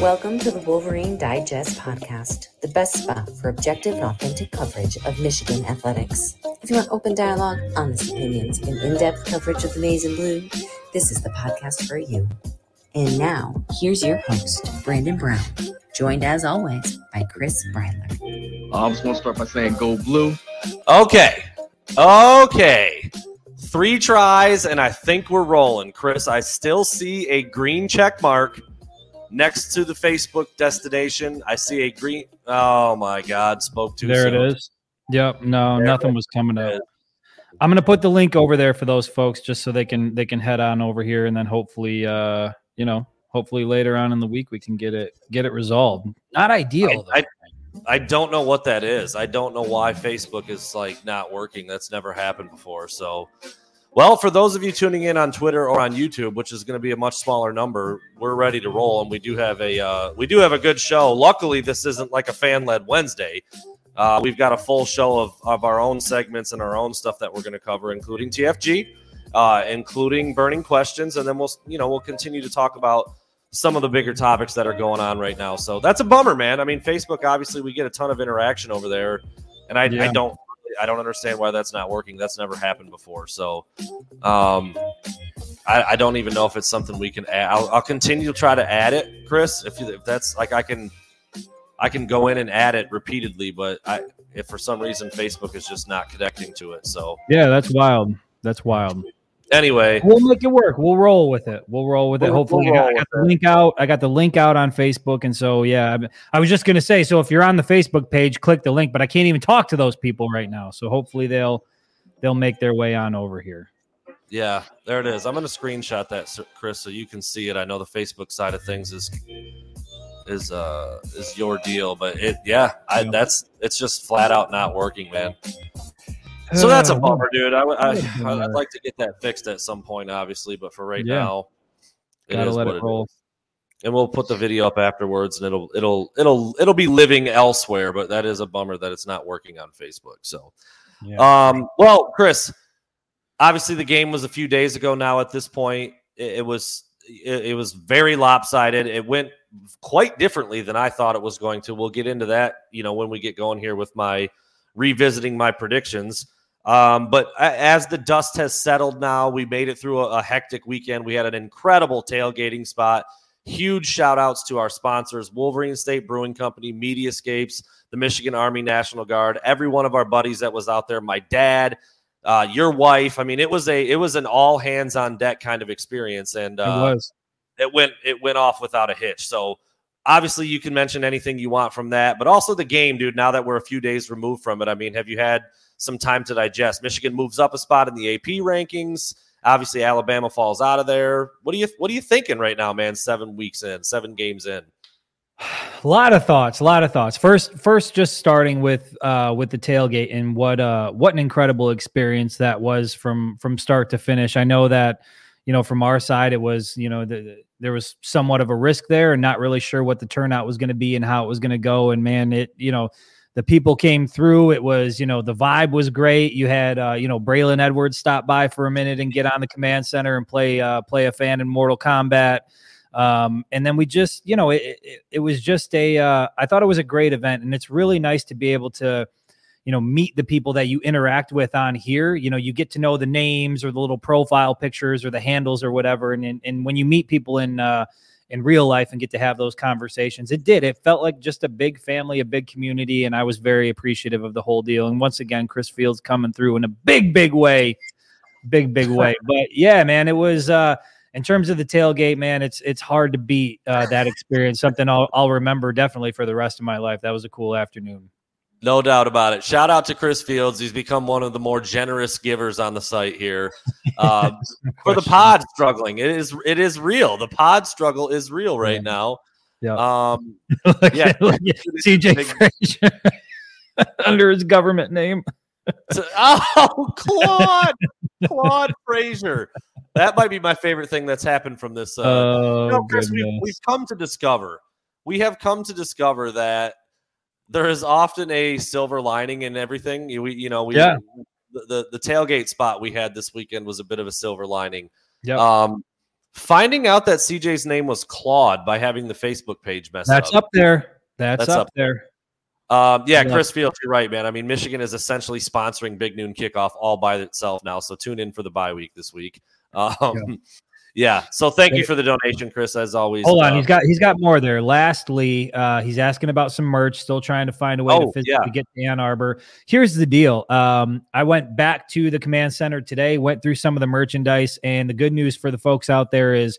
Welcome to the Wolverine Digest podcast, the best spot for objective and authentic coverage of Michigan athletics. If you want open dialogue, honest opinions, and in depth coverage of the maize and blue, this is the podcast for you. And now, here's your host, Brandon Brown, joined as always by Chris Breiler. I'm just going to start by saying go blue. Okay. Okay. Three tries, and I think we're rolling. Chris, I still see a green check mark next to the Facebook destination. I see a green. Oh my God! Spoke too soon. there soon. it is. Yep. No, There nothing was coming up. I'm gonna put the link over there for those folks just so they can they can head on over here and then hopefully uh you know hopefully later on in the week we can get it get it resolved. Not ideal though. I, I don't know what that is. I don't know why Facebook is like not working. That's never happened before. So, well, for those of you tuning in on Twitter or on YouTube, which is going to be a much smaller number, we're ready to roll, and we do have a uh, we do have a good show. Luckily, this isn't like a fan led Wednesday. Uh, we've got a full show of, of our own segments and our own stuff that we're going to cover, including TFG, uh, including burning questions, and then we'll you know we'll continue to talk about some of the bigger topics that are going on right now. So that's a bummer, man. I mean, Facebook obviously we get a ton of interaction over there, and I, I don't I don't understand why that's not working. That's never happened before. So um, I, I don't even know if it's something we can add. I'll, I'll continue to try to add it, Chris. If, you, if that's like I can I can go in and add it repeatedly, but I if for some reason Facebook is just not connecting to it. So yeah, that's wild. That's wild. Anyway, We'll make it work. We'll roll with it. We'll roll with it. We'll- Hopefully, we'll I got, I got the it. link out. I got the link out on Facebook, and so yeah, I, I was just gonna say. So if you're on the Facebook page, click the link. But I can't even talk to those people right now. So hopefully they'll they'll make their way on over here. Yeah, there it is. I'm going to screenshot that, Chris, so you can see it. I know the Facebook side of things is is uh is your deal, but it yeah, I, Yeah. that's it's just flat out not working, man. So that's a bummer, dude. I, I, I would like to get that fixed at some point, obviously, but for right Yeah. now, it Gotta is let what it roll. is. And we'll put the video up afterwards, and it'll it'll it'll it'll be living elsewhere. But that is a bummer that it's not working on Facebook. So Yeah. um, well, Chris, obviously the game was a few days ago now. At this point, it, it was it, it was very lopsided. It went quite differently than I thought it was going to. We'll get into that, you know, when we get going here with my revisiting my predictions. Um, but as the dust has settled now, we made it through a, a hectic weekend. We had an incredible tailgating spot. Huge shout outs to our sponsors Wolverine State Brewing Company, Mediascapes, the Michigan Army National Guard, every one of our buddies that was out there, my dad, uh, your wife. I mean, it was a it was an all hands on deck kind of experience, and it uh, was. it went it went off without a hitch. So obviously, you can mention anything you want from that, but also the game, dude. Now that we're a few days removed from it, I mean, have you had some time to digest? Michigan moves up a spot in the AP rankings. Obviously, Alabama falls out of there. What are you What are you thinking right now, man? Seven weeks in, seven games in. A lot of thoughts, a lot of thoughts. First, first, just starting with uh, with the tailgate and what uh, what an incredible experience that was from from start to finish. I know that you know from our side it was you know the, the- there was somewhat of a risk there and not really sure what the turnout was going to be and how it was going to go. And man, it you know the people came through. It was you know the vibe was great. You had uh, you know Braylon Edwards stop by for a minute and get on the command center and play uh, play a fan in Mortal Kombat. Um, and then we just, you know, it, it, it was just a, uh, I thought it was a great event and it's really nice to be able to, you know, meet the people that you interact with on here. You know, you get to know the names or the little profile pictures or the handles or whatever. And, and, and when you meet people in, uh, in real life and get to have those conversations, it did. It felt like just a big family, a big community. And I was very appreciative of the whole deal. And once again, Chris Fields coming through in a big, big way, big, big way. But yeah, man, it was, uh, in terms of the tailgate, man, it's it's hard to beat uh, that experience. Something I'll I'll remember definitely for the rest of my life. That was a cool afternoon. No doubt about it. Shout out to Chris Fields. He's become one of the more generous givers on the site here. Uh, for the pod struggling, it is it is real. The pod struggle is real right Yeah. now. Yeah. Um, Look Yeah. look CJ Frazier under his government name. oh, Claude, Claude Frazier. That might be my favorite thing that's happened from this. Uh, Oh, you know, Chris, we've, we've come to discover, we have come to discover that there is often a silver lining in everything. You, we, you know, we, Yeah. the, the the tailgate spot we had this weekend was a bit of a silver lining. Yep. Um, finding out that CJ's name was Claude by having the Facebook page messed That's up. up there. That's, That's up, up there. Um, yeah, Yeah. Chris Fields, you're right, man. I mean, Michigan is essentially sponsoring Big Noon Kickoff all by itself now. So tune in for the bye week this week. Um, yeah. So thank you for the donation, Chris, as always. Hold on, Uh, he's got he's got more there. Lastly, uh, he's asking about some merch. Still trying to find a way to Oh, physically yeah. get to Ann Arbor. Here's the deal. Um, I went back to the command center today, went through some of the merchandise, and the good news for the folks out there is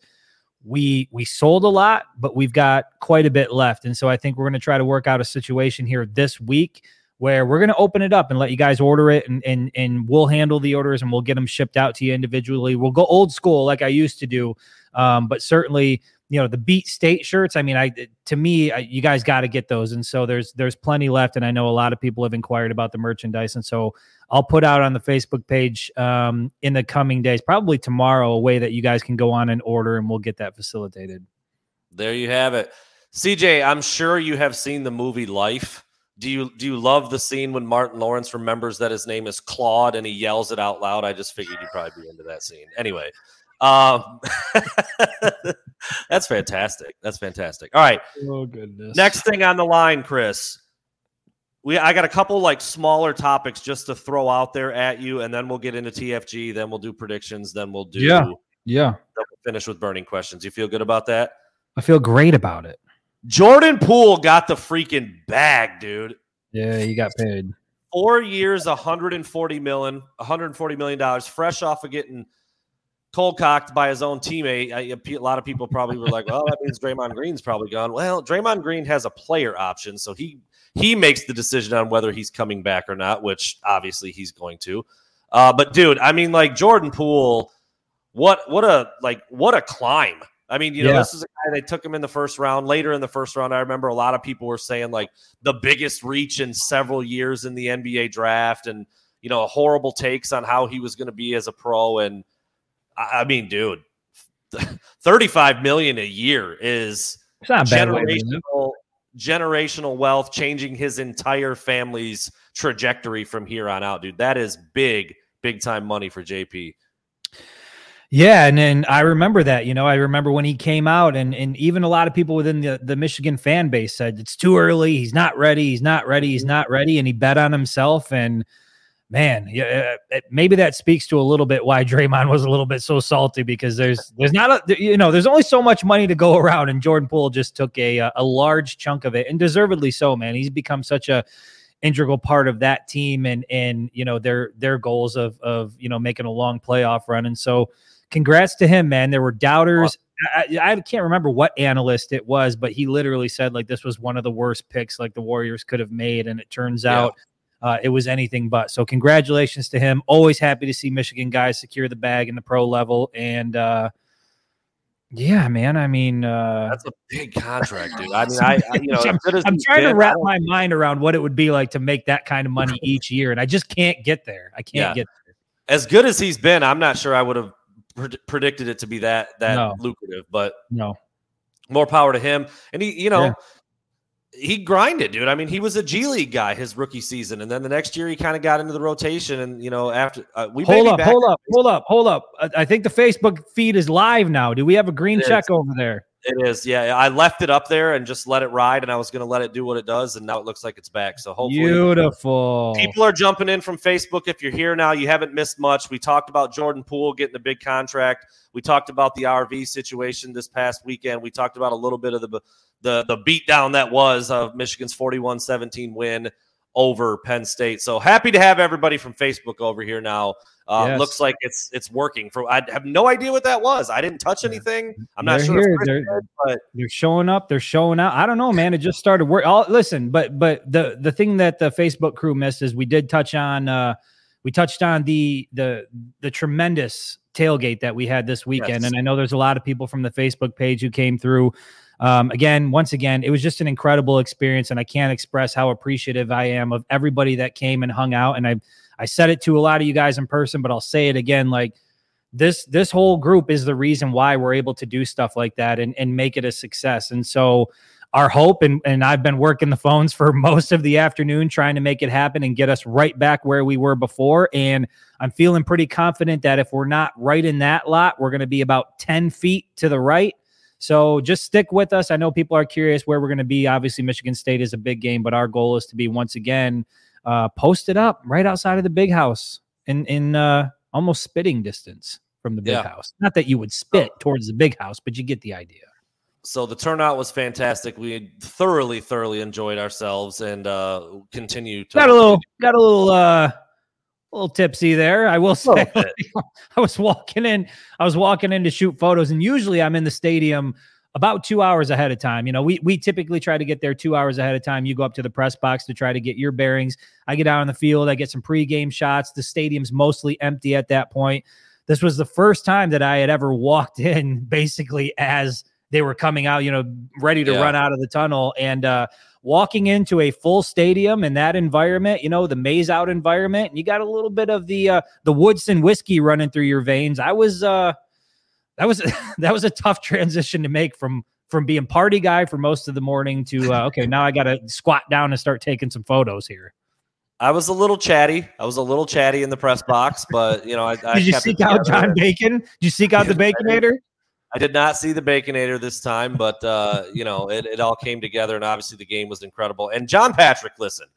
we we sold a lot, but we've got quite a bit left. And so I think we're going to try to work out a situation here this week where we're going to open it up and let you guys order it and and and we'll handle the orders and we'll get them shipped out to you individually. We'll go old school like I used to do. Um, but certainly, you know, the beat state shirts, I mean, I to me, I, you guys got to get those. And so there's there's plenty left and I know a lot of people have inquired about the merchandise and so I'll put out on the Facebook page um, in the coming days, probably tomorrow, a way that you guys can go on and order and we'll get that facilitated. There you have it. CJ, I'm sure you have seen the movie Life. Do you do you love the scene when Martin Lawrence remembers that his name is Claude and he yells it out loud? I just figured you'd probably be into that scene. Anyway, um, that's fantastic. That's fantastic. All right, Oh goodness. next thing on the line, Chris. We I got a couple like smaller topics just to throw out there at you, and then we'll get into TFG. Then we'll do predictions. Then we'll do. Yeah. Then Yeah. we'll finish with burning questions. You feel good about that? I feel great about it. Jordan Poole got the freaking bag, dude. Yeah, he got paid. Four years, 140 million, 140 million dollars, fresh off of getting cold cocked by his own teammate. a lot of people probably were like, "Well, that means Draymond Green's probably gone." Well, Draymond Green has a player option, so he he makes the decision on whether he's coming back or not, which obviously he's going to. Uh, but dude, I mean, like Jordan Poole, what what a like what a climb. I mean, you know, Yeah. this is a guy they took him in the first round. Later in the first round, I remember a lot of people were saying like the biggest reach in several years in the NBA draft, and you know, horrible takes on how he was going to be as a pro. And I, I mean, dude, thirty-five million a year is It's not a bad. way to live. generational generational wealth, changing his entire family's trajectory from here on out, dude. That is big, big time money for JP. Yeah, and then I remember that. You know, I remember when he came out, and and even a lot of people within the the Michigan fan base said it's too early. He's not ready. He's not ready. He's not ready. And he bet on himself. And man, yeah, uh, maybe that speaks to a little bit why Draymond was a little bit so salty because there's there's not a you know there's only so much money to go around, and Jordan Poole just took a a large chunk of it, and deservedly so. Man, he's become such a integral part of that team and and you know their their goals of of you know making a long playoff run and so congrats to him man there were doubters I, I can't remember what analyst it was but he literally said like this was one of the worst picks like the warriors could have made and it turns Yeah. out uh, it was anything but so congratulations to him always happy to see michigan guys secure the bag in the pro level and uh yeah man i mean uh That's a big contract, dude. I mean, I, I you know, I'm- as good as I'm trying to wrap my mind around what it would be like to make that kind of money each year, and I just can't get there. I can't Yeah. get as good as he's been. I'm not sure I would have pred- predicted it to be that that No. lucrative, but no. more power to him. And he, you know, Yeah. he grinded, dude. I mean, he was a G League guy his rookie season, and then the next year he kind of got into the rotation. And you know, after uh, we Hold up, hold up, hold up, hold up. I- I think the Facebook feed is live now. Do we have a green It check is. over there? It is, yeah. I left it up there and just let it ride, and I was going to let it do what it does, and now it looks like it's back. So hopefully, Beautiful. People are jumping in from Facebook. If you're here now, you haven't missed much. We talked about Jordan Poole getting a big contract. We talked about the RV situation this past weekend. We talked about a little bit of the the the beatdown that was of Michigan's 41-17 win over Penn State. So happy to have everybody from Facebook over here now. Uh, Yes. Looks like it's it's working. For I have no idea what that was. I didn't touch anything. I'm not They're sure. here. They're- did, but They're showing up. They're showing out. I don't know, man. It just started work. All listen, but but the the thing that the Facebook crew missed is we did touch on uh we touched on the the the tremendous tailgate that we had this weekend, Yes. and I know there's a lot of people from the Facebook page who came through. Um, again, once again, it was just an incredible experience, and I can't express how appreciative I am of everybody that came and hung out. And I I said it to a lot of you guys in person, but I'll say it again, like this this whole group is the reason why we're able to do stuff like that and and make it a success and so our hope and and I've been working the phones for most of the afternoon trying to make it happen and get us right back where we were before and I'm feeling pretty confident that if we're not right in that lot we're going to be about 10 feet to the right so just stick with us. I know people are curious where we're going to be. Obviously Michigan State is a big game but our goal is to be once again uh, posted up right outside of the big house in in uh, almost spitting distance from the big Yeah. house. Not that you would spit towards the big house but you get the idea. So the turnout was fantastic. We thoroughly, thoroughly enjoyed ourselves and uh, continue to got a little got a little uh a little tipsy there i will say i was walking in i was walking in to shoot photos and usually i'm in the stadium about two hours ahead of time you know we we typically try to get there two hours ahead of time. You go up to the press box to try to get your bearings. I get out on the field i get some pregame shots. The stadium's mostly empty at that point. This was the first time that i had ever walked in basically as they were coming out you know ready to Yeah. run out of the tunnel. And uh walking into a full stadium in that environment, you know, the maize out environment, and you got a little bit of the uh the Woodson whiskey running through your veins. I was uh that was that was a tough transition to make from from being party guy for most of the morning to uh, okay, now I got to squat down and start taking some photos here. I was a little chatty. I was a little chatty in the press box, but you know, I, I Did you seek out. John Bacon? Did you seek out the Yes, I did. Baconator? I did not see the Baconator this time, but uh, you know, it, it all came together, and obviously the game was incredible. And John Patrick, listen,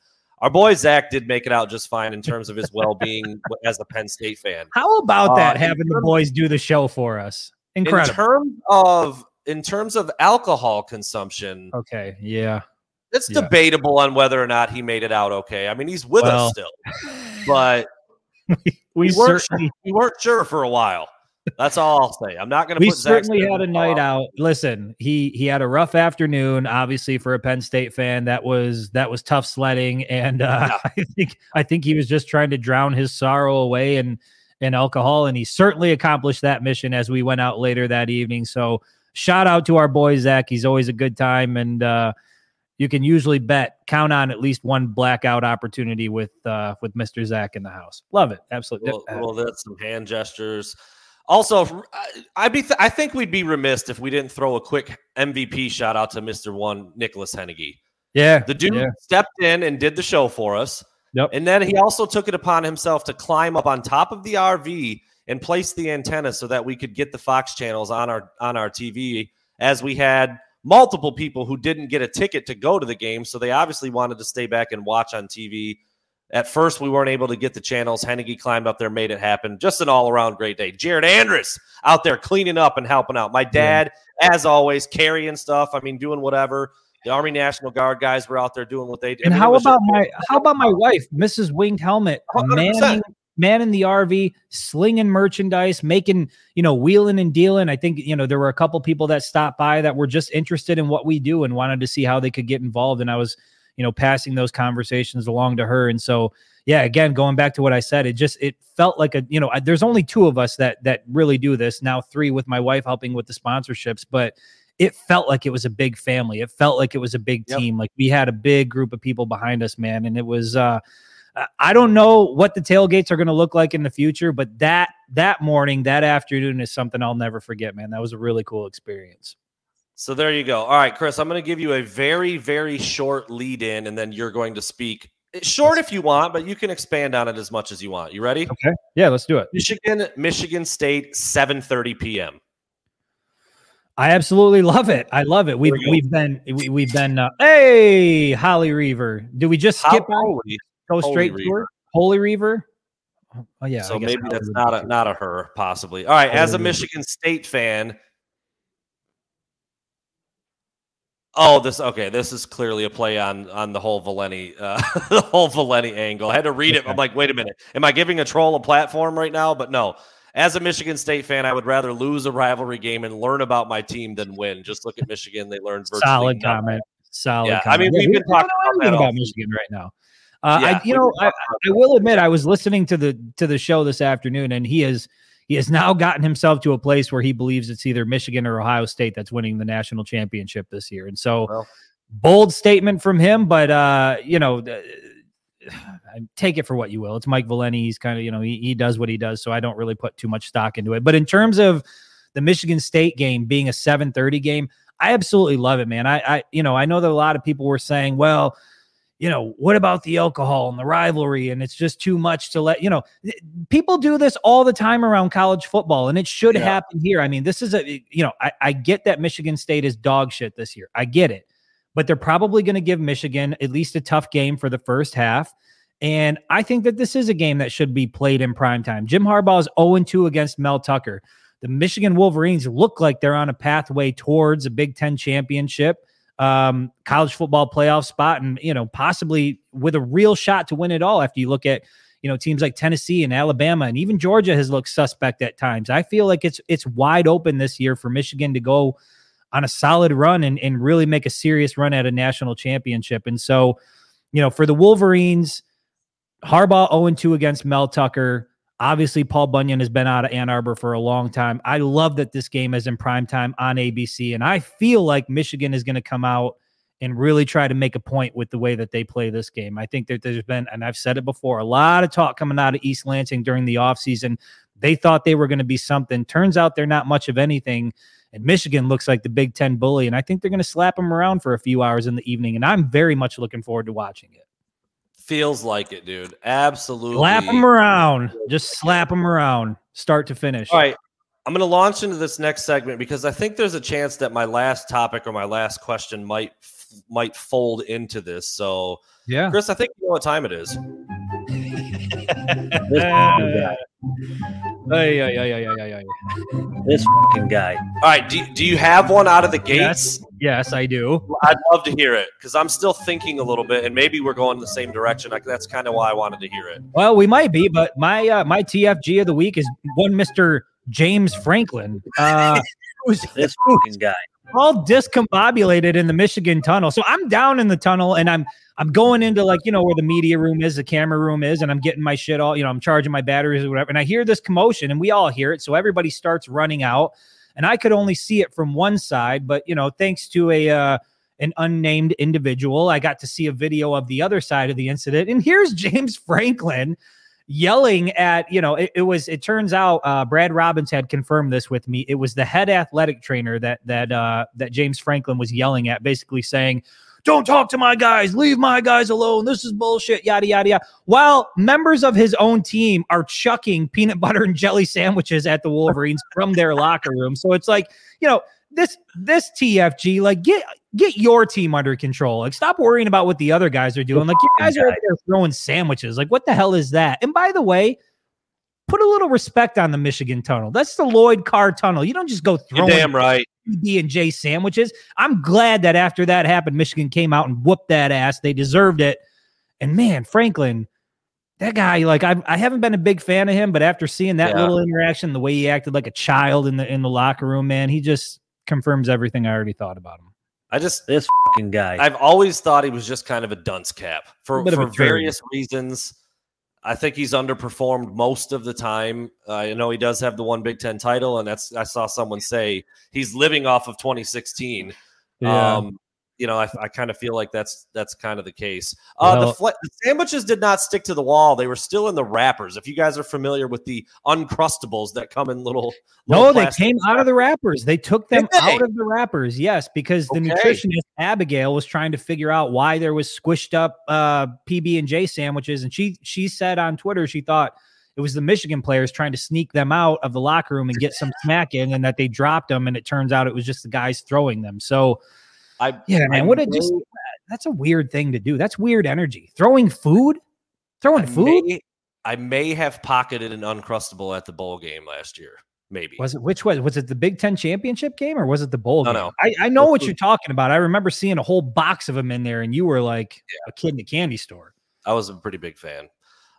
our boy Zach did make it out just fine in terms of his well-being as a Penn State fan. How about Uh, that? in Having the boys do the show for us, incredible. In terms of in terms of alcohol consumption, okay, yeah. it's yeah. debatable on whether or not he made it out okay. I mean, he's with Well, us still, but We we weren't, certainly we weren't sure for a while. That's all I'll say. I'm not going to. we certainly had a night out. Listen, he he had a rough afternoon. Obviously, for a Penn State fan, that was that was tough sledding, and uh, I think I think he was just trying to drown his sorrow away in in alcohol, and he certainly accomplished that mission as we went out later that evening. So, shout out to our boy Zach. He's always a good time, and uh, you can usually bet count on at least one blackout opportunity with uh, with Mister Zach in the house. Love it, absolutely. Well, well, that's some hand gestures. Also, I- I'd be. I think we'd be remiss if we didn't throw a quick MVP shout out to Mister One Nicholas Hennege. yeah, The dude yeah. stepped in and did the show for us. Yep. And then he also took it upon himself to climb up on top of the RV and place the antenna so that we could get the Fox channels on our on our TV as we had multiple people who didn't get a ticket to go to the game, so they obviously wanted to stay back and watch on TV. At first, we weren't able to get the channels. Henneke climbed up there, made it happen. Just an all around great day. Jared Andrus out there cleaning up and helping out. My dad, as always, carrying stuff. I mean, doing whatever. The Army National Guard guys were out there doing what they did. And I mean, how about just- my how about my wife, Mrs. Winged Helmet, 100%. manning man in the RV, slinging merchandise, making you know wheeling and dealing. I think you know there were a couple people that stopped by that were just interested in what we do and wanted to see how they could get involved. And I was you know passing those conversations along to her. And so yeah, again going back to what I said, it just it felt like a you know I- there's only two of us that that really do this now, three with my wife helping with the sponsorships, but it felt like it was a big family. It felt like it was a big Yep. team. Like we had a big group of people behind us, man. And it was uh I- I don't know what the tailgates are going to look like in the future, but that that morning, that afternoon is something I'll never forget, man. That was a really cool experience. So there you go. All right, Chris, I'm going to give you a very, very short lead in, and then you're going to speak. Short if you want, but you can expand on it as much as you want. You ready? Okay. Yeah, let's do it. Michigan, Michigan State, 7:30 p.m. I absolutely love it. I love it. We've we've been we, we've been uh, hey Holly Reaver. Do we just skip holy- go Holy straight to Reaver. her? Holy Reaver? Oh yeah. I so maybe Holly that's not a not a her, possibly. All right, as a Holy Reaver. Michigan State fan. Oh, this okay. This is clearly a play on on the whole Valenti, uh, the whole Valenti angle. I had to read it. I'm like, wait a minute, am I giving a troll a platform right now? But no. As a Michigan State fan, I would rather lose a rivalry game and learn about my team than win. Just look at Michigan; they learned virtually solid nothing. comment. Solid. Yeah, I comment. mean, we've we been talking about anything that all about Michigan right now. Uh, Yeah, I, you know, I, I will admit, I was listening to the to the show this afternoon, and he has he has now gotten himself to a place where he believes it's either Michigan or Ohio State that's winning the national championship this year. And so, Well. bold statement from him, but uh, you know. th- take it for what you will. It's Mike Valenti. He's kind of, you know, he, he does what he does. So I don't really put too much stock into it. But in terms of the Michigan State game being a 7:30 game, I absolutely love it, man. I, I, you know, I know that a lot of people were saying, well, you know, what about the alcohol and the rivalry? And it's just too much to let, you know, people do this all the time around college football, and it should yeah. happen here. I mean, this is a, you know, I, I get that Michigan State is dog shit this year. I get it. But they're probably going to give Michigan at least a tough game for the first half. And I think that this is a game that should be played in prime time. Jim Harbaugh is 0 2 against Mel Tucker. The Michigan Wolverines look like they're on a pathway towards a Big Ten championship um, college football playoff spot, and you know possibly with a real shot to win it all. After you look at you know teams like Tennessee and Alabama, and even Georgia has looked suspect at times. I feel like it's it's wide open this year for Michigan to go on a solid run and, and really make a serious run at a national championship. And so, you know, for the Wolverines, Harbaugh 0 2 against Mel Tucker. Obviously, Paul Bunyan has been out of Ann Arbor for a long time. I love that this game is in prime time on ABC, and I feel like Michigan is going to come out and really try to make a point with the way that they play this game. I think that there's been, and I've said it before, a lot of talk coming out of East Lansing during the offseason. They thought they were going to be something. Turns out they're not much of anything. And Michigan looks like the Big Ten bully. And I think they're going to slap them around for a few hours in the evening. And I'm very much looking forward to watching it. Feels like it, dude. Absolutely. Slap them around. Just slap them around, start to finish. All right. I'm going to launch into this next segment because I think there's a chance that my last topic or my last question might might fold into this. So, yeah, Chris, I think you know what time it is. this guy. Hey, yeah, yeah, yeah, yeah, yeah, yeah. This fucking guy. All right, do, do you have one out of the gates? Yes, yes I do. I'd love to hear it because I'm still thinking a little bit, and maybe we're going the same direction. That's kind of why I wanted to hear it. Well, we might be, but my uh, my TFG of the week is one Mister James Franklin. Uh, who's this fucking guy? All discombobulated in the Michigan tunnel. So I'm down in the tunnel, and I'm I'm going into like, you know, where the media room is, the camera room is, and I'm getting my shit all, you know, I'm charging my batteries or whatever. And I hear this commotion and we all hear it. So everybody starts running out. And I could only see it from one side, but you know, thanks to a uh an unnamed individual, I got to see a video of the other side of the incident. And here's James Franklin yelling at, you know, it, it was it turns out uh Brad Robbins had confirmed this with me. It was the head athletic trainer that that uh that James Franklin was yelling at, basically saying, don't talk to my guys, leave my guys alone. This is bullshit, yada, yada, yada. While members of his own team are chucking peanut butter and jelly sandwiches at the Wolverines from their locker room. So it's like, you know, this this TFG, like get get your team under control. Like stop worrying about what the other guys are doing. Like you guys are there throwing sandwiches. Like what the hell is that? And by the way, put a little respect on the Michigan tunnel. That's the Lloyd Carr tunnel. You don't just go throwing You're damn right. PB and J sandwiches. I'm glad that after that happened, Michigan came out and whooped that ass. They deserved it. And man, Franklin, that guy, like I, I haven't been a big fan of him, but after seeing that yeah. little interaction, the way he acted like a child in the in the locker room, man, he just confirms everything I already thought about him. I just this fucking guy. I've always thought he was just kind of a dunce cap for for various reasons. I think he's underperformed most of the time. Uh, I know he does have the one Big Ten title, and that's I saw someone say he's living off of 2016. Yeah. Um, you know, I, I kind of feel like that's that's kind of the case. Uh, well, the, fl- the, sandwiches did not stick to the wall; they were still in the wrappers. If you guys are familiar with the uncrustables that come in little, little no, they came out of the wrappers. They took them out of the wrappers. Yes, because the okay. nutritionist Abigail was trying to figure out why there was squished up uh, PB and J sandwiches, and she she said on Twitter she thought it was the Michigan players trying to sneak them out of the locker room and get some smack in, and that they dropped them, and it turns out it was just the guys throwing them. So I yeah, man. what a just that's a weird thing to do. That's weird energy. Throwing food, throwing I food. May, I may have pocketed an uncrustable at the bowl game last year. Maybe was it which was was it the Big Ten championship game or was it the bowl no, game? No, I, I know what you're talking about. I remember seeing a whole box of them in there, and you were like yeah. a kid in a candy store. I was a pretty big fan.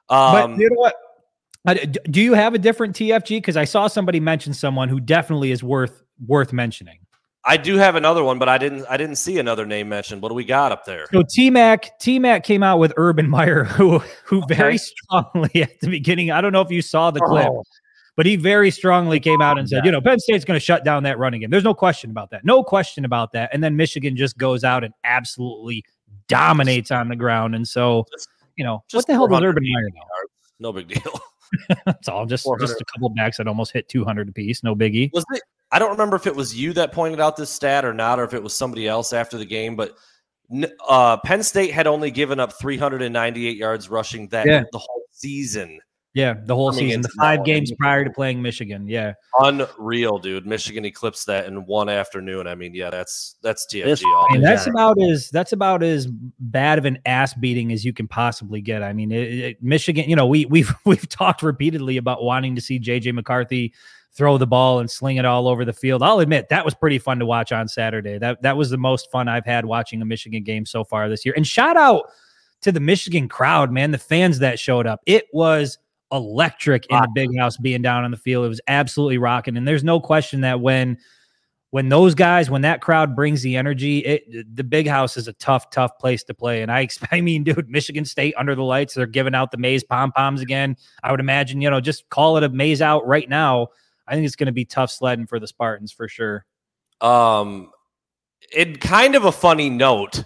Um, but you know what? Do you have a different TFG? Because I saw somebody mention someone who definitely is worth worth mentioning. I do have another one, but I didn't. I didn't see another name mentioned. What do we got up there? So T Mac T Mac came out with Urban Meyer, who who okay. very strongly at the beginning. I don't know if you saw the clip, oh. but he very strongly came out and said, you know, Penn State's going to shut down that running game. There's no question about that. No question about that. And then Michigan just goes out and absolutely dominates on the ground. And so, you know, what the hell does Urban Meyer know? No big deal. That's all. Just just a couple backs that almost hit 200 apiece. No biggie. Was it? I don't remember if it was you that pointed out this stat or not, or if it was somebody else after the game. But uh, Penn State had only given up 398 yards rushing that Yeah. the whole season. Yeah, the whole season, the five games prior to playing Michigan. Yeah, Unreal, dude. Michigan eclipsed that in one afternoon. I mean, yeah, that's that's TFG This all and day. that's Yeah. about as that's about as bad of an ass beating as you can possibly get. I mean, it, it- Michigan. You know, we we've we've talked repeatedly about wanting to see JJ McCarthy throw the ball and sling it all over the field. I'll admit that was pretty fun to watch on Saturday. That that was the most fun I've had watching a Michigan game so far this year. And shout out to the Michigan crowd, man, the fans that showed up. It was electric in the big house being down on the field. It was absolutely rocking. And there's no question that when when those guys, when that crowd brings the energy, it the big house is a tough, tough place to play. And I expect, I mean, dude, Michigan State under the lights, they're giving out the maize pom poms again. I would imagine, you know, just call it a maize out right now. I think it's going to be tough sledding for the Spartans for sure. Um, in kind of a funny note,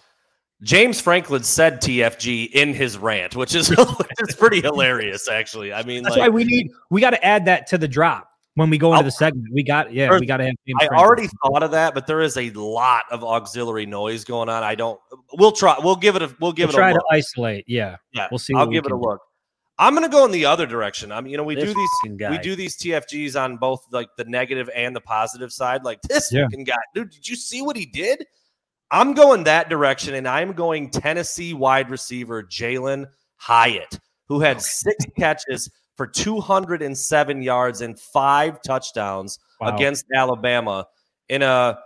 James Franklin said TFG in his rant, which is it's pretty hilarious, actually. I mean, That's like, why we need we got to add that to the drop when we go into I'll- the segment. We got yeah, we got to have. James I Franklin. already thought of that, but there is a lot of auxiliary noise going on. I don't. We'll try. We'll give it a. We'll give We'll it try a to isolate. Yeah, Yeah, we'll see I'll give it a can do. look. I'm gonna go in the other direction. I mean, you know, we This do these. guy. We do these TFGs on both like the negative and the positive side. Like this Yeah. fucking guy, dude. Did you see what he did? I'm going that direction, and I'm going Tennessee wide receiver Jalin Hyatt, who had six catches for 207 yards and five touchdowns Wow. against Alabama in a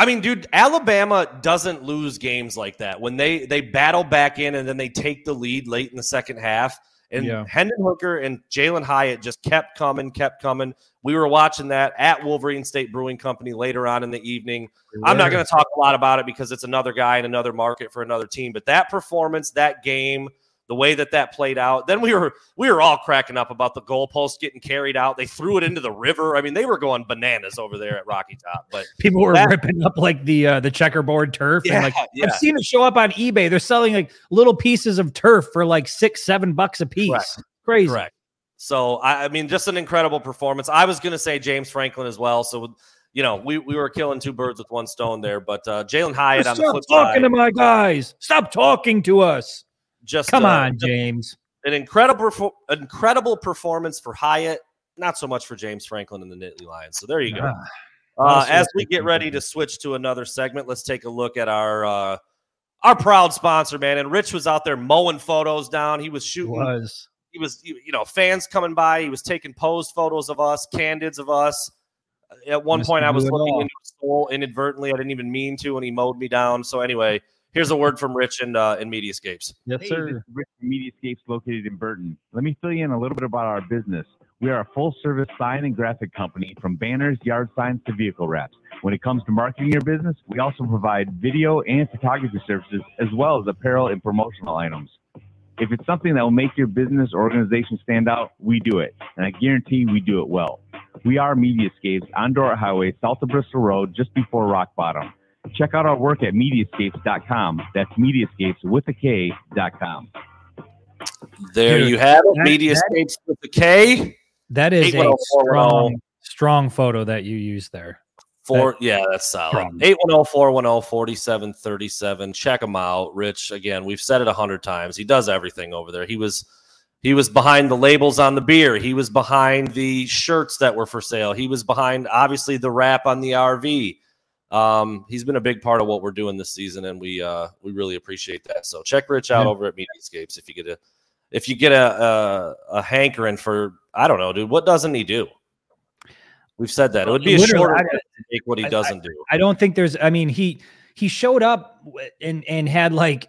I mean, dude, Alabama doesn't lose games like that. When they they battle back in and then they take the lead late in the second half. And Yeah. Hendon Hooker and Jalin Hyatt just kept coming, kept coming. We were watching that at Wolverine State Brewing Company later on in the evening. I'm not going to talk a lot about it because it's another guy in another market for another team. But that performance, that game, the way that that played out, then we were we were all cracking up about the goalpost getting carried out. They threw it into the river. I mean, they were going bananas over there at Rocky Top. But People were That- ripping up like the uh, the checkerboard turf and like yeah. I've seen it show up on eBay. They're selling like little pieces of turf for like six, seven bucks a piece. Correct. Crazy. Correct. So I, I mean, just an incredible performance. I was going to say James Franklin as well. So you know, we, we were killing two birds with one stone there. But uh, Jalin Hyatt on the Stop flip talking side, to my guys. Stop talking to us. Just Come uh, on, James. an incredible incredible performance for Hyatt. Not so much for James Franklin and the Nittany Lions. So there you go. Ah, Uh, as we get ready to switch to another segment, let's take a look at our uh, our proud sponsor, man. And Rich was out there mowing photos down. He was shooting. was. He was, you know, fans coming by. He was taking posed photos of us, candids of us. At one point, I was looking into his soul inadvertently. I didn't even mean to, and he mowed me down. So anyway, here's a word from Rich and uh, in Mediascapes. Yes, Hey, sir. this is Rich from Mediascapes located in Burton. Let me fill you in a little bit about our business. We are a full service sign and graphic company from banners, yard signs to vehicle wraps. When it comes to marketing your business, we also provide video and photography services as well as apparel and promotional items. If it's something that will make your business or organization stand out, we do it. And I guarantee we do it well. We are Mediascapes on Dort Highway, south of Bristol Road, just before Rock Bottom. Check out our work at mediascapes.com. That's mediascapes with a K dot com. There Dude, you have it. that- Mediascapes with a K. That is a oh oh. strong, strong photo that you used there. Four, yeah, that's solid. Strong. 810 410 4737. Check him out. Rich, again, we've said it a hundred times. He does everything over there. He was he was behind the labels on the beer. He was behind the shirts that were for sale. He was behind obviously the wrap on the RV. Um, he's been a big part of what we're doing this season, and we uh we really appreciate that. So check Rich out Yeah. over at Mediascapes if you get a if you get a, a a hankering for I don't know, dude. What doesn't he do? We've said that it would be a shorter I- to make what he I- doesn't do. I don't think there's. I mean, he he showed up and and had like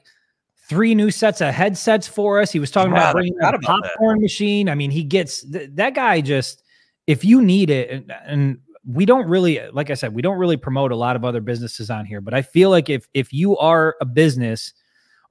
three new sets of headsets for us. He was talking Yeah, about bringing out a about that. popcorn machine. I mean, he gets th- that guy just. If you need it, and, and we don't really, like I said, we don't really promote a lot of other businesses on here. But I feel like if if you are a business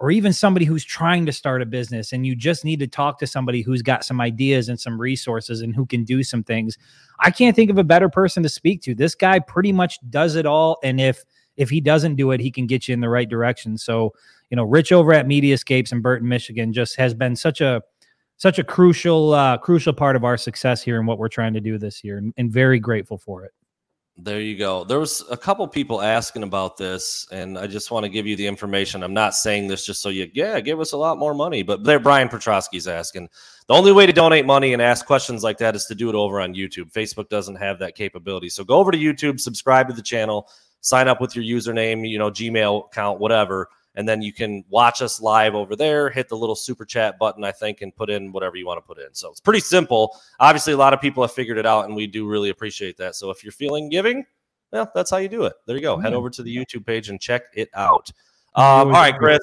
or even somebody who's trying to start a business and you just need to talk to somebody who's got some ideas and some resources and who can do some things i can't think of a better person to speak to this guy pretty much does it all and if if he doesn't do it he can get you in the right direction so you know rich over at mediascapes in burton michigan just has been such a such a crucial uh, crucial part of our success here and what we're trying to do this year, and, and very grateful for it. There you go. There was a couple people asking about this, and I just want to give you the information. I'm not saying this just so you, yeah, give us a lot more money, but there, Brian Petrosky's asking. The only way to donate money and ask questions like that is to do it over on YouTube. Facebook doesn't have that capability. So go over to YouTube, subscribe to the channel, sign up with your username, you know, Gmail account, whatever, and then you can watch us live over there. Hit the little super chat button, I think, and put in whatever you want to put in. So it's pretty simple. Obviously, a lot of people have figured it out, and we do really appreciate that. So if you're feeling giving, well, that's how you do it. There you go. Head over to the YouTube page and check it out. Um, all right, Chris.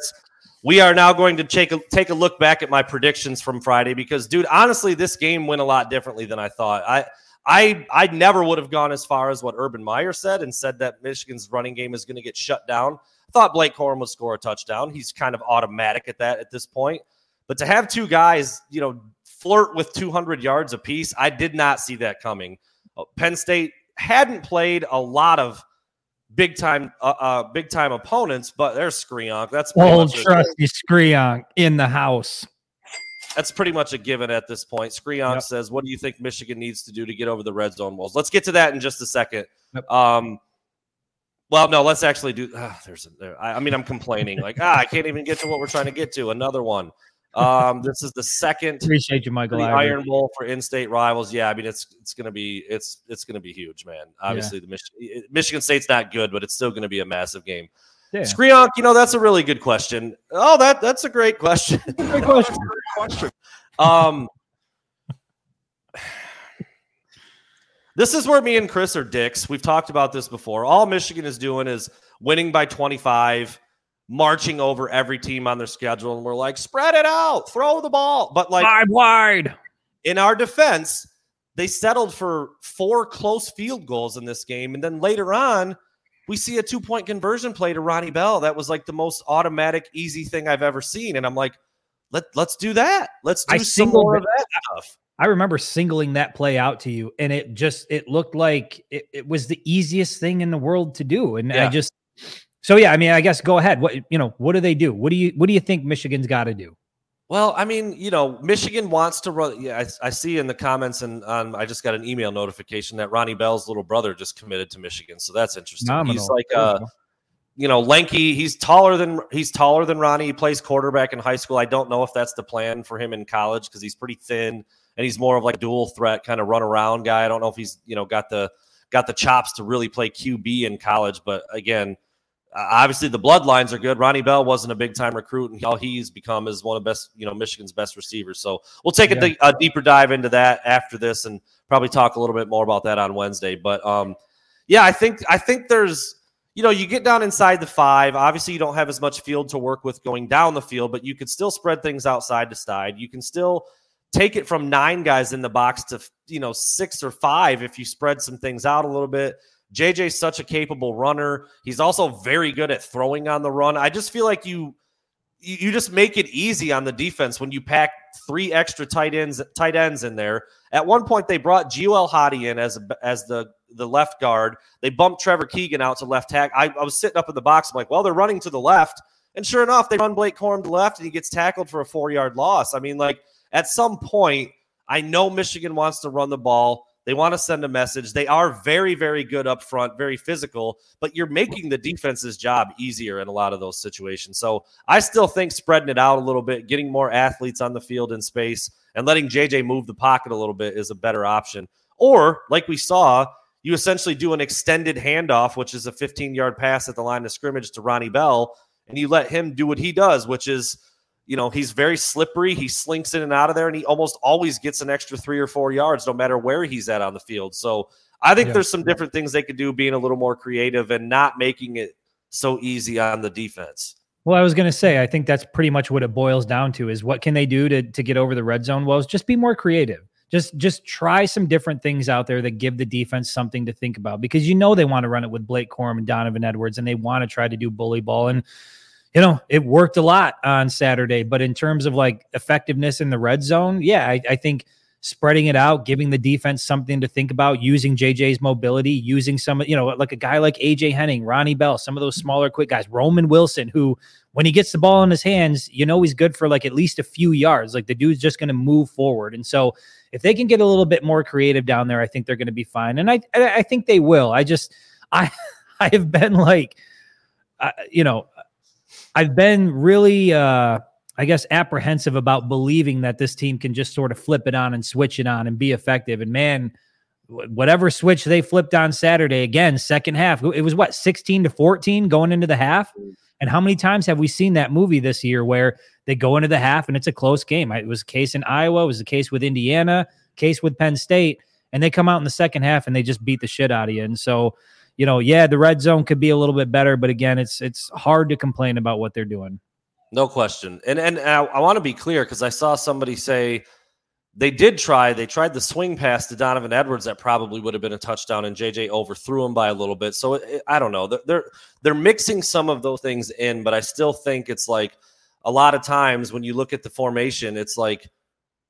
We are now going to take a, take a look back at my predictions from Friday because, dude, honestly, this game went a lot differently than I thought. I I I never would have gone as far as what Urban Meyer said and said that Michigan's running game is going to get shut down. Thought Blake Corum would score a touchdown. He's kind of automatic at that at this point. But to have two guys, you know, flirt with 200 yards apiece, I did not see that coming. Uh, Penn State hadn't played a lot of big time uh, uh big time opponents, but there's Skreonk. That's Old trusty Skreonk in the house. that's pretty much a given at this point. Skreonk Yep. says, "What do you think Michigan needs to do to get over the red zone walls?" Let's get to that in just a second. Yep. Um, well, no, let's actually do. ah, there's, a, there, I, I mean, I'm complaining like, ah, I can't even get to what we're trying to get to. Another one. Um, this is the second Appreciate you, Michael. the Iron Bowl for in-state rivals. Yeah, I mean, it's it's gonna be it's it's gonna be huge, man. Obviously, the Mich- Michigan State's not good, but it's still gonna be a massive game. Yeah. You know, that's a really good question. Oh, that that's a great question. Great question. Um, this is where me and Chris are dicks. We've talked about this before. All Michigan is doing is winning by 25, marching over every team on their schedule, and we're like, spread it out, throw the ball. But like Five wide. in our defense, they settled for four close field goals in this game, and then later on. We see a two point conversion play to Ronnie Bell. That was like the most automatic, easy thing I've ever seen. And I'm like, let, let's do that. Let's do I some more of that stuff. I remember singling that play out to you, and it just it looked like it, it was the easiest thing in the world to do. And I just so yeah, I mean, I guess go ahead. What you know, what do they do? What do you what do you think Michigan's got to do? Well, I mean, you know, Michigan wants to run. Yeah, I, I see in the comments, and um, I just got an email notification that Ronnie Bell's little brother just committed to Michigan. So that's interesting. He's like, uh, you know, lanky. He's taller than he's taller than Ronnie. He plays quarterback in high school. I don't know if that's the plan for him in college because he's pretty thin and he's more of like a dual threat kind of run around guy. I don't know if he's you know got the got the chops to really play QB in college, but again. Obviously, the bloodlines are good. Ronnie Bell wasn't a big time recruit, and all he's become is one of best, you know, Michigan's best receivers. So we'll take a, Yeah. di- a deeper dive into that after this, and probably talk a little bit more about that on Wednesday. But um, yeah, I think I think there's, you know, you get down inside the five. Obviously, you don't have as much field to work with going down the field, but you could still spread things outside to side. You can still take it from nine guys in the box to you know six or five if you spread some things out a little bit. JJ's such a capable runner. He's also very good at throwing on the run. I just feel like you you just make it easy on the defense when you pack three extra tight ends tight ends in there. At one point, they brought Gio Hottie in as as the the left guard. They bumped Trevor Keegan out to left tackle. I, I was sitting up in the box. I'm like, well, they're running to the left, and sure enough, they run Blake Corum to left, and he gets tackled for a four yard loss. I mean, like at some point, I know Michigan wants to run the ball. They want to send a message. They are very, very good up front, very physical, but you're making the defense's job easier in a lot of those situations. So I still think spreading it out a little bit, getting more athletes on the field in space, and letting JJ move the pocket a little bit is a better option. Or, like we saw, you essentially do an extended handoff, which is a 15 yard pass at the line of scrimmage to Ronnie Bell, and you let him do what he does, which is you know, he's very slippery. He slinks in and out of there, and he almost always gets an extra three or four yards, no matter where he's at on the field. So I think Yeah. there's some different things they could do, being a little more creative and not making it so easy on the defense. Well, I was going to say, I think that's pretty much what it boils down to is what can they do to to get over the red zone woes? Just be more creative. Just just try some different things out there that give the defense something to think about because you know they want to run it with Blake Corum and Donovan Edwards and they want to try to do bully ball and you know it worked a lot on Saturday. But in terms of like effectiveness in the red zone, yeah, I, I think spreading it out, giving the defense something to think about, using JJ's mobility, using some, you know, like a guy like AJ Henning, Ronnie Bell, some of those smaller, quick guys, Roman Wilson, who when he gets the ball in his hands, you know, he's good for like at least a few yards. Like the dude's just going to move forward. And so if they can get a little bit more creative down there, I think they're going to be fine. And I, I think they will. I just, I, I have been like, uh, you know, I've been really, uh, I guess, apprehensive about believing that this team can just sort of flip it on and switch it on and be effective. And man, whatever switch they flipped on Saturday, again, second half, it was what, 16 to 14 going into the half? And how many times have we seen that movie this year where they go into the half and it's a close game? It was a case in Iowa, it was a case with Indiana, case with Penn State, and they come out in the second half and they just beat the shit out of you. And so, you know, yeah, the red zone could be a little bit better, but again, it's it's hard to complain about what they're doing. No question. And and uh, I, I want to be clear because I saw somebody say they did try. They tried the swing pass to Donovan Edwards that probably would have been a touchdown, and JJ overthrew him by a little bit. So it, I don't know. They're they're mixing some of those things in, but I still think it's like a lot of times when you look at the formation, it's like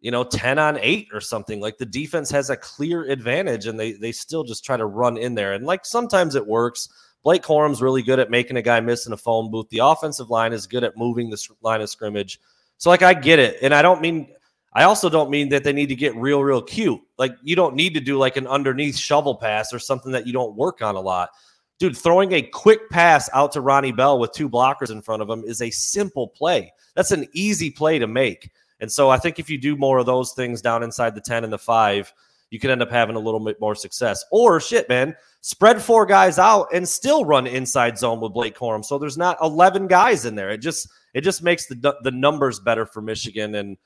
you know 10 on 8 or something like the defense has a clear advantage and they they still just try to run in there and like sometimes it works Blake Corum's really good at making a guy miss in a phone booth. The offensive line is good at moving the line of scrimmage. So, like, I get it. And I don't mean, I also don't mean that they need to get real, real cute. Like, you don't need to do like an underneath shovel pass or something that you don't work on a lot. Dude, throwing a quick pass out to Ronnie Bell with two blockers in front of him is a simple play. That's an easy play to make. And so I think if you do more of those things down inside the 10 and the 5, you could end up having a little bit more success. Or shit, man, spread four guys out and still run inside zone with Blake Corum. So there's not 11 guys in there. It just it just makes the the numbers better for Michigan. And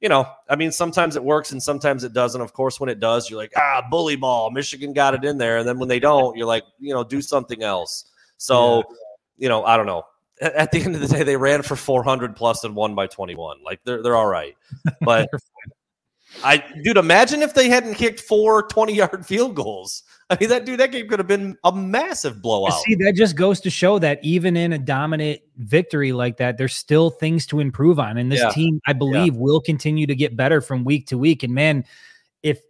you know, I mean, sometimes it works and sometimes it doesn't. Of course, when it does, you're like, ah, bully ball. Michigan got it in there. And then when they don't, you're like, you know, do something else. So, yeah. you know, I don't know. At the end of the day, they ran for 400 plus and won by 21. Like they're they're all right, but I dude, imagine if they hadn't kicked four 20 yard field goals. I mean, that dude, that game could have been a massive blowout. See, that just goes to show that even in a dominant victory like that, there's still things to improve on. And this yeah. team, I believe, yeah. will continue to get better from week to week. And man, if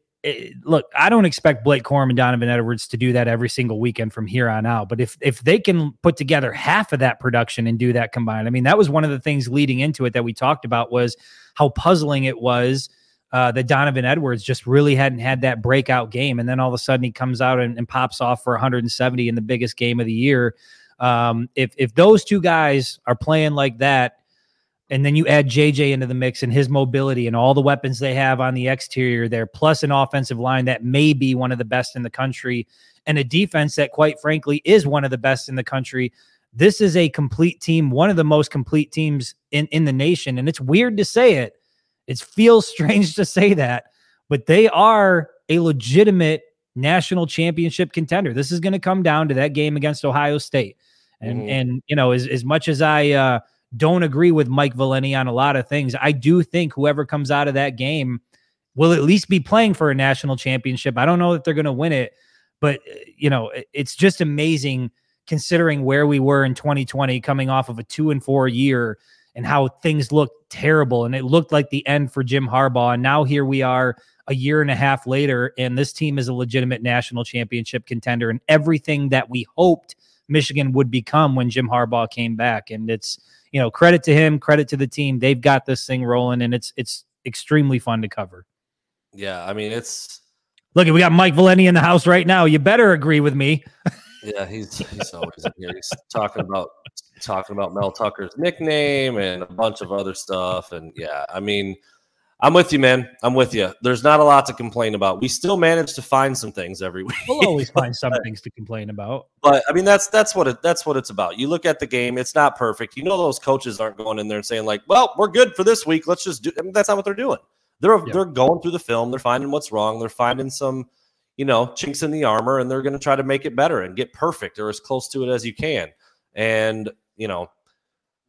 look, I don't expect Blake Corum and Donovan Edwards to do that every single weekend from here on out. But if if they can put together half of that production and do that combined, I mean, that was one of the things leading into it that we talked about was how puzzling it was uh, that Donovan Edwards just really hadn't had that breakout game. And then all of a sudden he comes out and, and pops off for 170 in the biggest game of the year. Um, if if those two guys are playing like that, and then you add JJ into the mix and his mobility and all the weapons they have on the exterior there, plus an offensive line that may be one of the best in the country, and a defense that, quite frankly, is one of the best in the country. This is a complete team, one of the most complete teams in, in the nation. And it's weird to say it, it feels strange to say that, but they are a legitimate national championship contender. This is going to come down to that game against Ohio State. And mm-hmm. and you know, as as much as I uh, don't agree with Mike Valenti on a lot of things, I do think whoever comes out of that game will at least be playing for a national championship. I don't know that they're going to win it, but uh, you know, it's just amazing considering where we were in 2020 coming off of a 2 and 4 year and how things looked terrible and it looked like the end for Jim Harbaugh. And now here we are a year and a half later, and this team is a legitimate national championship contender and everything that we hoped Michigan would become when Jim Harbaugh came back. And it's, you know, credit to him, credit to the team. They've got this thing rolling and it's it's extremely fun to cover. Yeah, I mean it's look, we got Mike Valenti in the house right now. You better agree with me. yeah, he's he's always here. He's talking about talking about Mel Tucker's nickname and a bunch of other stuff. And yeah, I mean, I'm with you, man. I'm with you. There's not a lot to complain about. We still manage to find some things every week. We'll always find some things to complain about. But I mean, that's that's what it that's what it's about. You look at the game; it's not perfect. You know, those coaches aren't going in there and saying like, "Well, we're good for this week. Let's just do." I mean, that's not what they're doing. They're yeah. they're going through the film. They're finding what's wrong. They're finding some, you know, chinks in the armor, and they're going to try to make it better and get perfect or as close to it as you can. And you know,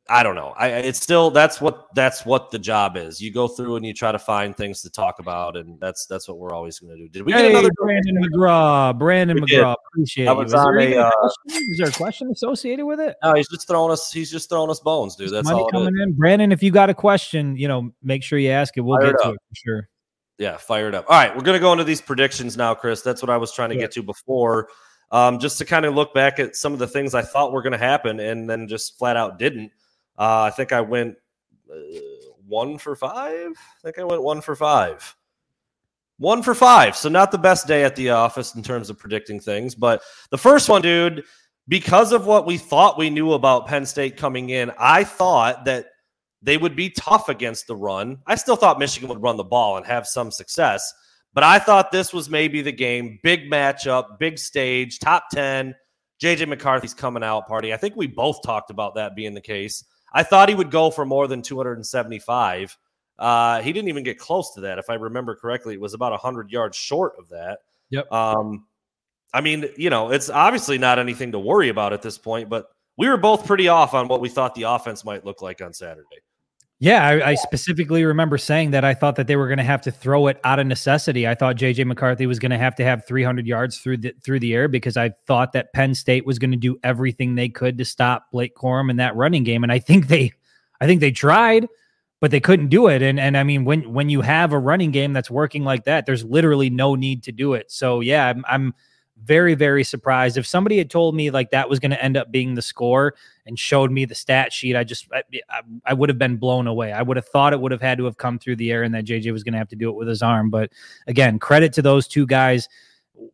I don't know. I it's still that's what that's what the job is. You go through and you try to find things to talk about, and that's that's what we're always going to do. Did we hey, get another Brandon McGraw? Brandon we McGraw, did. appreciate it. Is, there a, uh, is there a question associated with it? No, he's just throwing us. He's just throwing us bones, dude. That's money all coming in. Brandon, if you got a question, you know, make sure you ask it. We'll get to it for sure. Yeah, fired up. All right, we're gonna go into these predictions now, Chris. That's what I was trying to Yeah. get to before. Um, just to kind of look back at some of the things I thought were gonna happen and then just flat out didn't. Uh, I think I went uh, one for five. I think I went one for five. One for five. So not the best day at the office in terms of predicting things. But the first one, dude, because of what we thought we knew about Penn State coming in, I thought that they would be tough against the run. I still thought Michigan would run the ball and have some success, but I thought this was maybe the game. Big matchup, big stage, top 10. JJ McCarthy's coming out party. I think we both talked about that being the case. I thought he would go for more than 275. Uh, he didn't even get close to that. If I remember correctly, it was about 100 yards short of that. Yep. Um, I mean, you know, it's obviously not anything to worry about at this point, but we were both pretty off on what we thought the offense might look like on Saturday. Yeah, I, I specifically remember saying that I thought that they were going to have to throw it out of necessity. I thought JJ McCarthy was going to have to have 300 yards through the through the air because I thought that Penn State was going to do everything they could to stop Blake Corum in that running game, and I think they, I think they tried, but they couldn't do it. And and I mean, when when you have a running game that's working like that, there's literally no need to do it. So yeah, I'm, I'm very very surprised. If somebody had told me like that was going to end up being the score and showed me the stat sheet i just I, I, I would have been blown away. I would have thought it would have had to have come through the air and that jj was going to have to do it with his arm. But again credit to those two guys.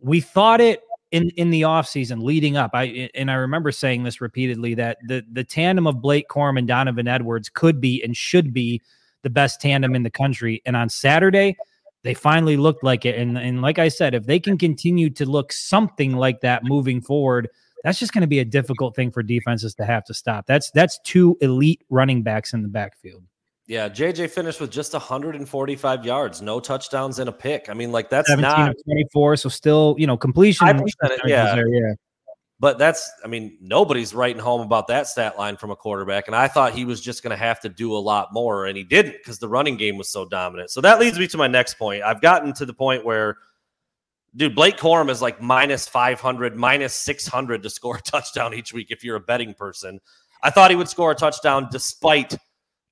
We thought it in in the offseason leading up. I and i remember saying this repeatedly that the the tandem of blake corum and donovan edwards could be and should be the best tandem in the country. And on saturday they finally looked like it. And, and like I said, if they can continue to look something like that moving forward, that's just going to be a difficult thing for defenses to have to stop. That's that's two elite running backs in the backfield. Yeah, JJ finished with just 145 yards, no touchdowns and a pick. I mean, like that's 17 not 24, so still, you know, completion. yeah. there, yeah. But that's, I mean, nobody's writing home about that stat line from a quarterback. And I thought he was just going to have to do a lot more, and he didn't because the running game was so dominant. So that leads me to my next point. I've gotten to the point where, dude, Blake Corum is like minus 500, minus 600 to score a touchdown each week if you're a betting person. I thought he would score a touchdown despite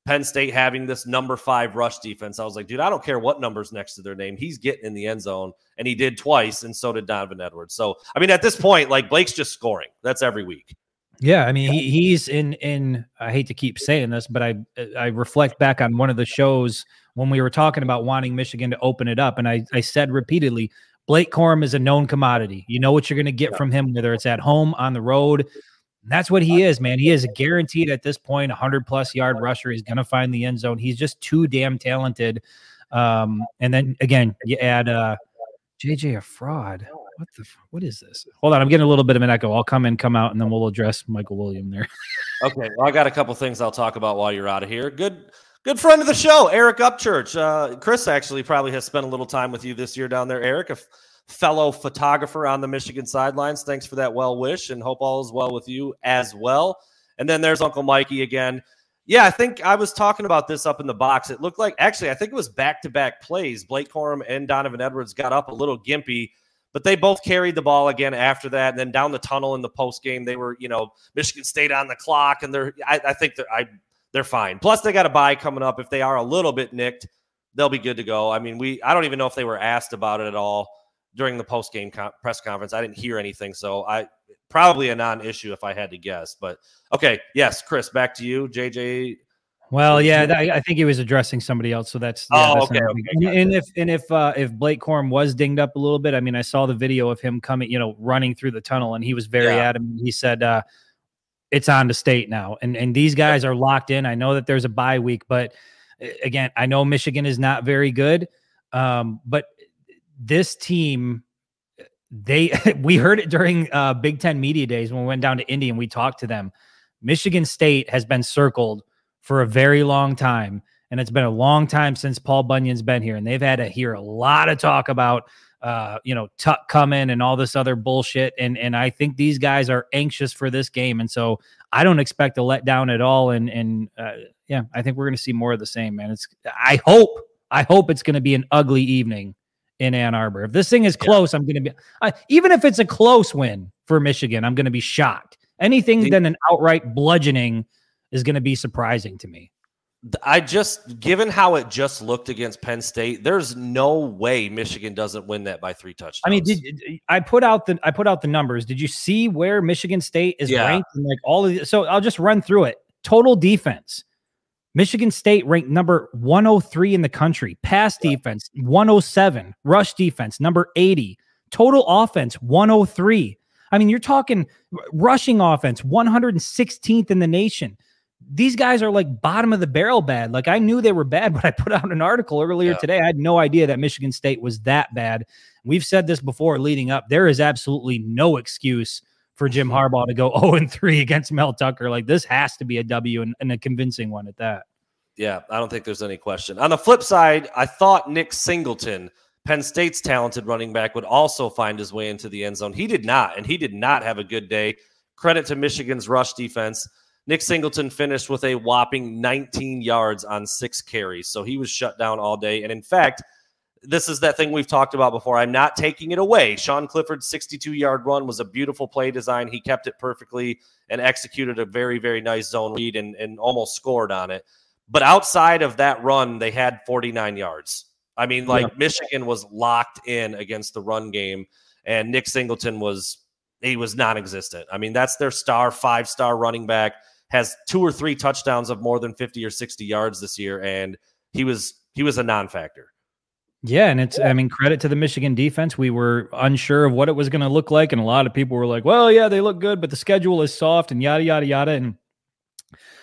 Penn State having this number five rush defense. I was like, dude, I don't care what number's next to their name. He's getting in the end zone, and he did twice, and so did Donovan Edwards. So, I mean, at this point, like Blake's just scoring. That's every week. Yeah, I mean, he, he's in in. I hate to keep saying this, but I I reflect back on one of the shows when we were talking about wanting Michigan to open it up, and I I said repeatedly, Blake Corum is a known commodity. You know what you're going to get from him, whether it's at home, on the road. And that's what he is, man. He is guaranteed at this point 100 plus yard rusher. He's going to find the end zone. He's just too damn talented. Um, and then again, you add uh, JJ a fraud. What the? What is this? Hold on, I'm getting a little bit of an echo. I'll come in, come out, and then we'll address Michael William there. Okay, well, I got a couple things I'll talk about while you're out of here. Good, good friend of the show, Eric Upchurch. Uh, Chris actually probably has spent a little time with you this year down there, Eric, a f- fellow photographer on the Michigan sidelines. Thanks for that well wish, and hope all is well with you as well. And then there's Uncle Mikey again. Yeah, I think I was talking about this up in the box. It looked like actually, I think it was back to back plays. Blake Corum and Donovan Edwards got up a little gimpy, but they both carried the ball again after that. And then down the tunnel in the post game, they were, you know, Michigan State on the clock, and they're, I, I think they're, I, they're fine. Plus, they got a bye coming up. If they are a little bit nicked, they'll be good to go. I mean, we, I don't even know if they were asked about it at all during the post game con- press conference. I didn't hear anything, so I probably a non-issue if I had to guess. But okay, yes, Chris, back to you, JJ. Well, yeah, that, I think he was addressing somebody else. So that's yeah, Oh, that's okay, okay. And, and if and if uh, if Blake Corum was dinged up a little bit, I mean, I saw the video of him coming, you know, running through the tunnel, and he was very Yeah. adamant. He said, uh, "It's on to state now," and and these guys are locked in. I know that there's a bye week, but again, I know Michigan is not very good, um, but this team. They we heard it during uh, Big Ten media days when we went down to Indy and we talked to them. Michigan State has been circled for a very long time. And it's been a long time since Paul Bunyan's been here. And they've had to hear a lot of talk about, uh, you know, Tuck coming and all this other bullshit. And and I think these guys are anxious for this game. And so I don't expect a letdown at all. And and uh, yeah, I think we're going to see more of the same, man. It's I hope I hope it's going to be an ugly evening in Ann Arbor. If this thing is close, I'm going to be I, even if it's a close win for Michigan, I'm going to be shocked. Anything than an outright bludgeoning is going to be surprising to me. I just, given how it just looked against Penn State, there's no way Michigan doesn't win that by three touchdowns. I mean, did I put out the I put out the numbers? Did you see where Michigan State is Yeah. ranked? like all of the, so I'll just run through it. Total defense. Michigan State ranked number 103 in the country. Pass defense 107. Rush defense number 80. Total offense 103. I mean, you're talking rushing offense 116th in the nation. These guys are like bottom of the barrel bad. Like I knew they were bad, but I put out an article earlier Yeah. today. I had no idea that Michigan State was that bad. We've said this before leading up. There is absolutely no excuse for Jim Harbaugh to go 0 and 3 against Mel Tucker. Like this has to be a W and, and a convincing one at that. Yeah, I don't think there's any question. On the flip side, I thought Nick Singleton, Penn State's talented running back, would also find his way into the end zone. He did not, and he did not have a good day. Credit to Michigan's rush defense. Nick Singleton finished with a whopping 19 yards on six carries. So he was shut down all day. And in fact, this is that thing we've talked about before. I'm not taking it away. Sean Clifford's 62 yard run was a beautiful play design. He kept it perfectly and executed a very, very nice zone read and, and almost scored on it. But outside of that run, they had 49 yards. I mean, like Michigan was locked in against the run game, and Nick Singleton was he was non-existent. I mean, that's their star five-star running back has two or three touchdowns of more than 50 or 60 yards this year, and he was he was a non-factor. Yeah, and it's I mean credit to the Michigan defense. We were unsure of what it was going to look like, and a lot of people were like, "Well, yeah, they look good, but the schedule is soft," and yada yada yada. And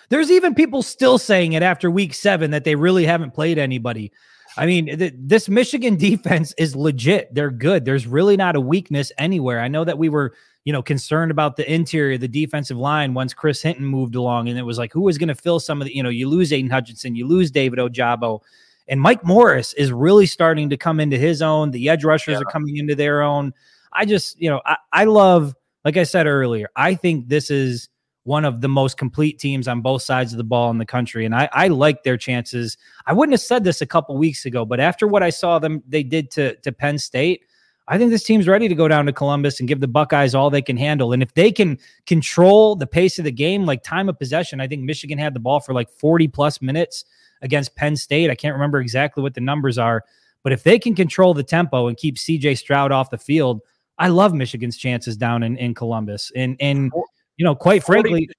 there's even people still saying it after week seven that they really haven't played anybody. I mean, th- this Michigan defense is legit. They're good. There's really not a weakness anywhere. I know that we were, you know, concerned about the interior, the defensive line once Chris Hinton moved along, and it was like, who is going to fill some of the, you know, you lose Aidan Hutchinson, you lose David Ojabo. And Mike Morris is really starting to come into his own. The edge rushers Yeah. are coming into their own. I just, you know, I, I love, like I said earlier, I think this is one of the most complete teams on both sides of the ball in the country. And I, I like their chances. I wouldn't have said this a couple weeks ago, but after what I saw them they did to, to Penn State, I think this team's ready to go down to Columbus and give the Buckeyes all they can handle. And if they can control the pace of the game, like time of possession, I think Michigan had the ball for like 40 plus minutes against Penn State. I can't remember exactly what the numbers are, but if they can control the tempo and keep CJ Stroud off the field, I love Michigan's chances down in, in Columbus. And and you know, quite 40 frankly,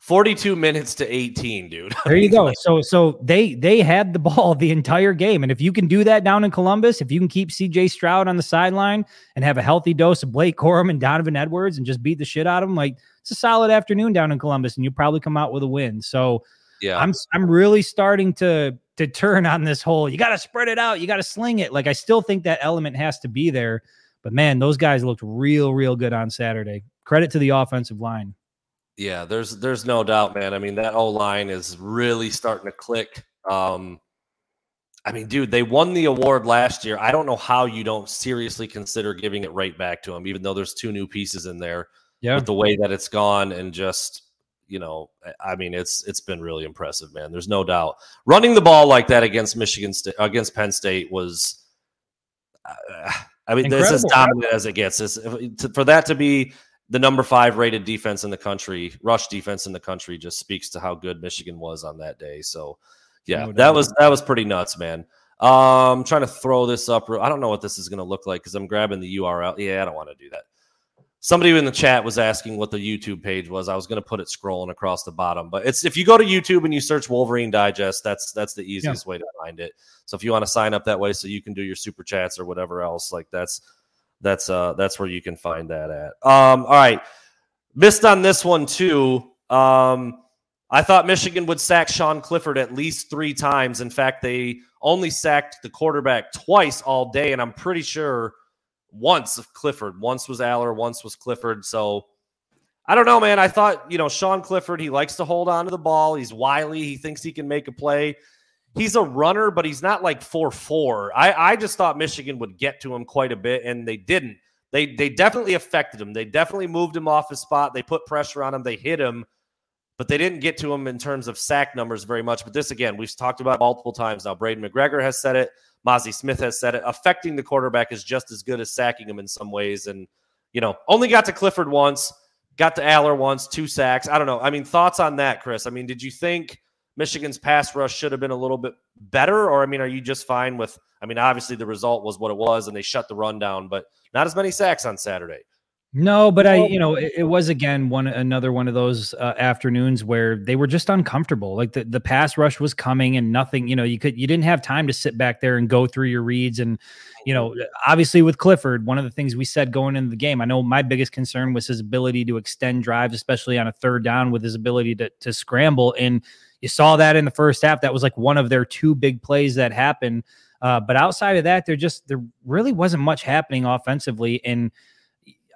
42 minutes to 18, dude. there you go. So so they they had the ball the entire game, and if you can do that down in Columbus, if you can keep C.J. Stroud on the sideline and have a healthy dose of Blake Corum and Donovan Edwards and just beat the shit out of them, like it's a solid afternoon down in Columbus, and you probably come out with a win. So Yeah. I'm I'm really starting to to turn on this whole. You got to spread it out. You got to sling it. Like I still think that element has to be there, but man, those guys looked real real good on Saturday. Credit to the offensive line. Yeah, there's there's no doubt, man. I mean, that O line is really starting to click. Um, I mean, dude, they won the award last year. I don't know how you don't seriously consider giving it right back to them, even though there's two new pieces in there Yeah. with the way that it's gone and just you know, I- mean, it's it's been really impressive, man. There's no doubt. Running the ball like that against Michigan State against Penn State was. Uh, I mean, this is dominant as it gets. To, for that to be the number five rated defense in the country, rush defense in the country, just speaks to how good Michigan was on that day. So, yeah, No that was that was pretty nuts, man. Um, I'm trying to throw this up. I don't know what this is going to look like because I'm grabbing the URL. Yeah, I don't want to do that. Somebody in the chat was asking what the YouTube page was. I was going to put it scrolling across the bottom, but it's if you go to YouTube and you search Wolverine Digest, that's that's the easiest way to find it. So if you want to sign up that way, so you can do your super chats or whatever else, like that's that's uh that's where you can find that at. Um, all right, missed on this one too. Um, I thought Michigan would sack Sean Clifford at least three times. In fact, they only sacked the quarterback twice all day, and I'm pretty sure once of Clifford. Once was Allar, once was Clifford. So I don't know, man. I thought, you know, Sean Clifford, he likes to hold on to the ball. He's wily. He thinks he can make a play. He's a runner, but he's not like 4 4. I, I just thought Michigan would get to him quite a bit, and they didn't. They, they definitely affected him. They definitely moved him off his spot. They put pressure on him. They hit him, but they didn't get to him in terms of sack numbers very much. But this, again, we've talked about multiple times now. Braden McGregor has said it. Mazi Smith has said it. Affecting the quarterback is just as good as sacking him in some ways. And, you know, only got to Clifford once, got to Allar once, two sacks. I don't know. I mean, thoughts on that, Chris? I mean, did you think Michigan's pass rush should have been a little bit better? Or, I mean, are you just fine with, I mean, obviously the result was what it was and they shut the run down, but not as many sacks on Saturday. No, but I, you know, it, it was again one another one of those uh, afternoons where they were just uncomfortable. Like the, the pass rush was coming and nothing, you know, you could you didn't have time to sit back there and go through your reads and you know, obviously with Clifford, one of the things we said going into the game, I know my biggest concern was his ability to extend drives, especially on a third down with his ability to to scramble and you saw that in the first half. That was like one of their two big plays that happened. Uh, but outside of that, there just there really wasn't much happening offensively and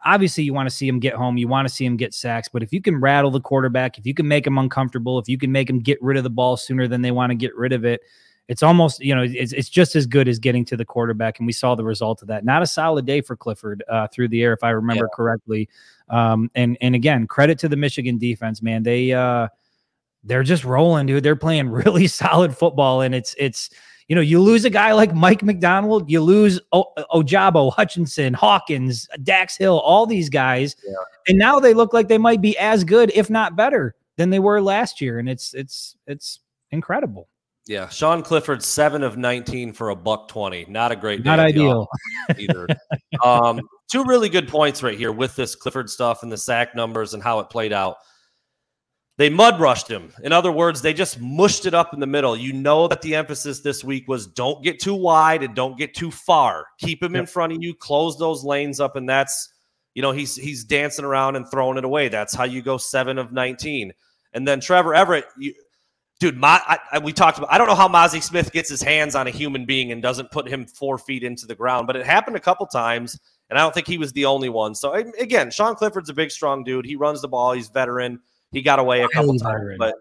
obviously you want to see him get home, you want to see him get sacks, but if you can rattle the quarterback, if you can make him uncomfortable, if you can make him get rid of the ball sooner than they want to get rid of it, it's almost you know it's, it's just as good as getting to the quarterback and we saw the result of that. Not a solid day for clifford uh, through the air if i remember yeah. correctly. Um, and and again credit to the michigan defense man. They uh, they're just rolling dude. They're playing really solid football and it's it's you know, you lose a guy like Mike Macdonald, you lose o- Ojabo, Hutchinson, Hawkins, Dax Hill, all these guys, yeah. and now they look like they might be as good, if not better, than they were last year, and it's it's it's incredible. Yeah, Sean Clifford, seven of nineteen for a buck twenty. Not a great, not ideal either. um, two really good points right here with this Clifford stuff and the sack numbers and how it played out. They mud rushed him. In other words, they just mushed it up in the middle. You know that the emphasis this week was don't get too wide and don't get too far. Keep him yep. in front of you, close those lanes up, and that's you know he's he's dancing around and throwing it away. That's how you go seven of nineteen. And then Trevor Everett, you, dude, my, I, I, we talked about. I don't know how Mazi Smith gets his hands on a human being and doesn't put him four feet into the ground, but it happened a couple times, and I don't think he was the only one. So again, Sean Clifford's a big, strong dude. He runs the ball. He's veteran. He got away a couple times, but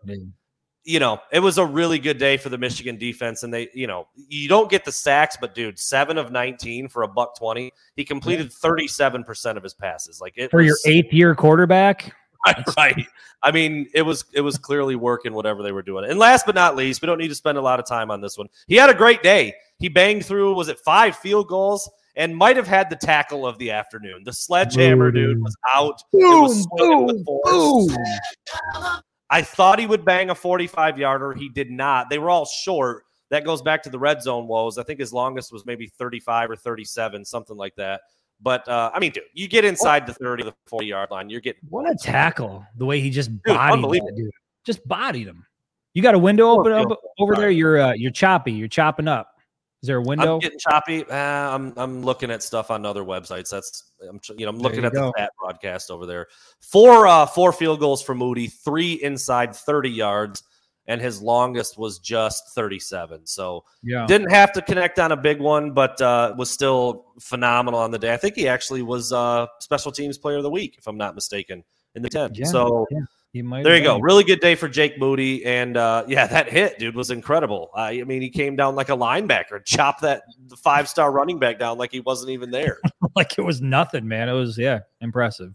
you know, it was a really good day for the Michigan defense. And they, you know, you don't get the sacks, but dude, seven of 19 for a buck 20. He completed 37% of his passes. Like for was, your eighth year quarterback. right. I mean, it was it was clearly working whatever they were doing. And last but not least, we don't need to spend a lot of time on this one. He had a great day. He banged through, was it five field goals? And might have had the tackle of the afternoon. The sledgehammer dude was out. Boom, was boom, boom. I thought he would bang a 45 yarder. He did not. They were all short. That goes back to the red zone woes. I think his longest was maybe 35 or 37, something like that. But uh, I mean, dude, you get inside the 30, the 40 yard line, you're getting what a tackle! The way he just bodied dude, that dude, just bodied him. You got a window open up over there. You're uh, you're choppy. You're chopping up. Is there a window? I'm getting choppy. Uh, I'm I'm looking at stuff on other websites. That's I'm you know I'm looking at go. the fat broadcast over there. Four uh four field goals for Moody, three inside 30 yards, and his longest was just 37. So yeah, didn't have to connect on a big one, but uh, was still phenomenal on the day. I think he actually was uh special teams player of the week, if I'm not mistaken, in the 10. Yeah, so. Yeah there you go. Really good day for Jake Moody. And uh, yeah, that hit, dude, was incredible. Uh, I mean, he came down like a linebacker, chopped that five star running back down like he wasn't even there. like it was nothing, man. It was, yeah, impressive.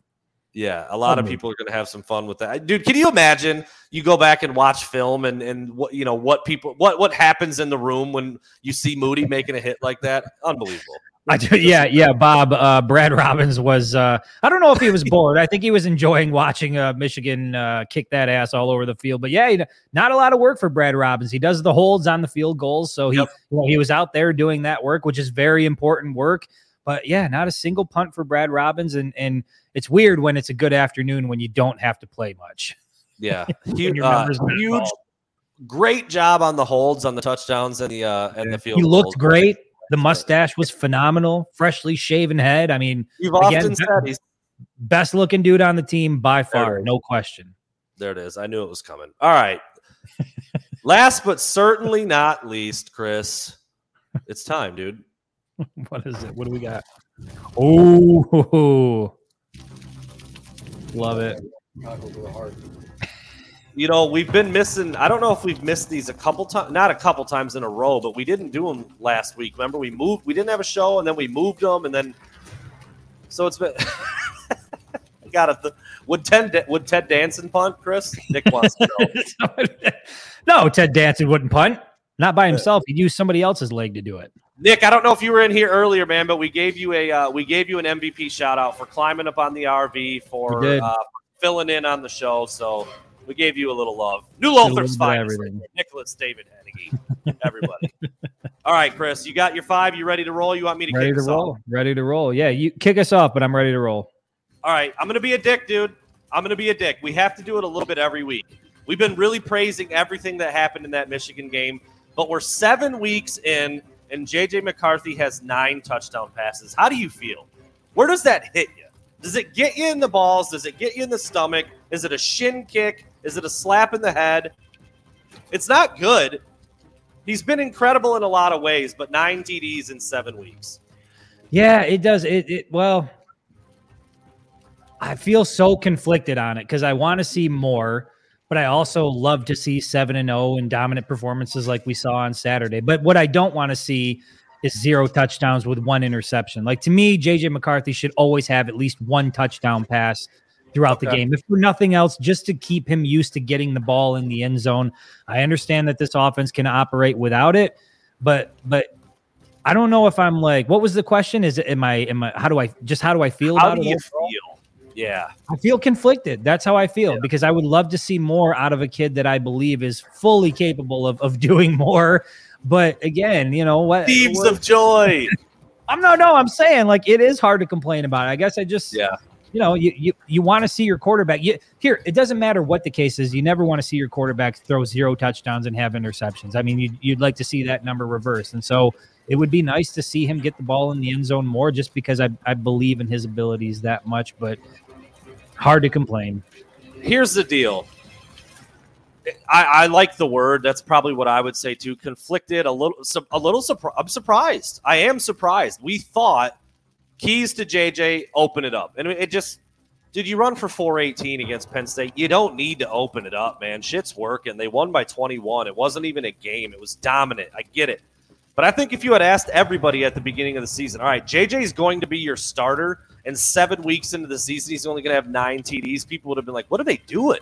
Yeah, a lot of people are going to have some fun with that. Dude, can you imagine you go back and watch film and and what you know what people what what happens in the room when you see Moody making a hit like that? Unbelievable. I do, yeah, yeah. Bob, uh, Brad Robbins was. Uh, I don't know if he was bored. I think he was enjoying watching uh, Michigan uh, kick that ass all over the field. But yeah, not a lot of work for Brad Robbins. He does the holds on the field goals, so he yep. you know, he was out there doing that work, which is very important work. But yeah, not a single punt for Brad Robbins, and and it's weird when it's a good afternoon when you don't have to play much. Yeah, huge, uh, huge, great job on the holds on the touchdowns and the uh, and the field. He looked great. The mustache was phenomenal, freshly shaven head. I mean, you've again, often said he's best looking dude on the team by far, no question. There it is. I knew it was coming. All right. Last but certainly not least, Chris, it's time, dude. what is it? What do we got? Oh, love it you know, we've been missing. I don't know if we've missed these a couple times, not a couple times in a row, but we didn't do them last week. Remember, we moved. We didn't have a show, and then we moved them, and then so it's been. got it. Would Ted would Ted Danson punt, Chris? Nick wants to know. no, Ted Danson wouldn't punt. Not by himself. He'd use somebody else's leg to do it. Nick, I don't know if you were in here earlier, man, but we gave you a uh, we gave you an MVP shout out for climbing up on the RV for uh, filling in on the show. So We gave you a little love. New Lothrop's finest. Nicholas David Hennigy. Everybody. All right, Chris, you got your five. You ready to roll? You want me to Ready kick to us roll. off? Ready to roll. Yeah, you kick us off, but I'm ready to roll. All right, I'm going to be a dick, dude. I'm going to be a dick. We have to do it a little bit every week. We've been really praising everything that happened in that Michigan game, but we're seven weeks in, and JJ McCarthy has nine touchdown passes. How do you feel? Where does that hit you? Does it get you in the balls? Does it get you in the stomach? Is it a shin kick? Is it a slap in the head? It's not good. He's been incredible in a lot of ways, but nine TDs in seven weeks. Yeah, it does. It, it well, I feel so conflicted on it because I want to see more, but I also love to see seven and oh zero and dominant performances like we saw on Saturday. But what I don't want to see is zero touchdowns with one interception. Like to me, JJ McCarthy should always have at least one touchdown pass throughout the game, if for nothing else, just to keep him used to getting the ball in the end zone. I understand that this offense can operate without it, but but I don't know if I'm like, what was the question? Is it am I am I how do I just how do I feel How about do it? you feel? Yeah. I feel conflicted. That's how I feel because I would love to see more out of a kid that I believe is fully capable of, of doing more. But again, you know what? Thieves what- of joy. I'm no, no. I'm saying like it is hard to complain about. it. I guess I just Yeah. You know, you you, you want to see your quarterback. You, here, it doesn't matter what the case is. You never want to see your quarterback throw zero touchdowns and have interceptions. I mean, you'd, you'd like to see that number reversed. And so it would be nice to see him get the ball in the end zone more just because I, I believe in his abilities that much. But hard to complain. Here's the deal. I, I like the word. That's probably what I would say too. Conflicted, a little, a little surprised. I'm surprised. I am surprised. We thought keys to JJ open it up, and it just. Did you run for 418 against Penn State? You don't need to open it up, man. Shit's working. They won by 21. It wasn't even a game. It was dominant. I get it. But I think if you had asked everybody at the beginning of the season, all right, JJ is going to be your starter, and seven weeks into the season, he's only going to have nine TDs, people would have been like, what are they doing?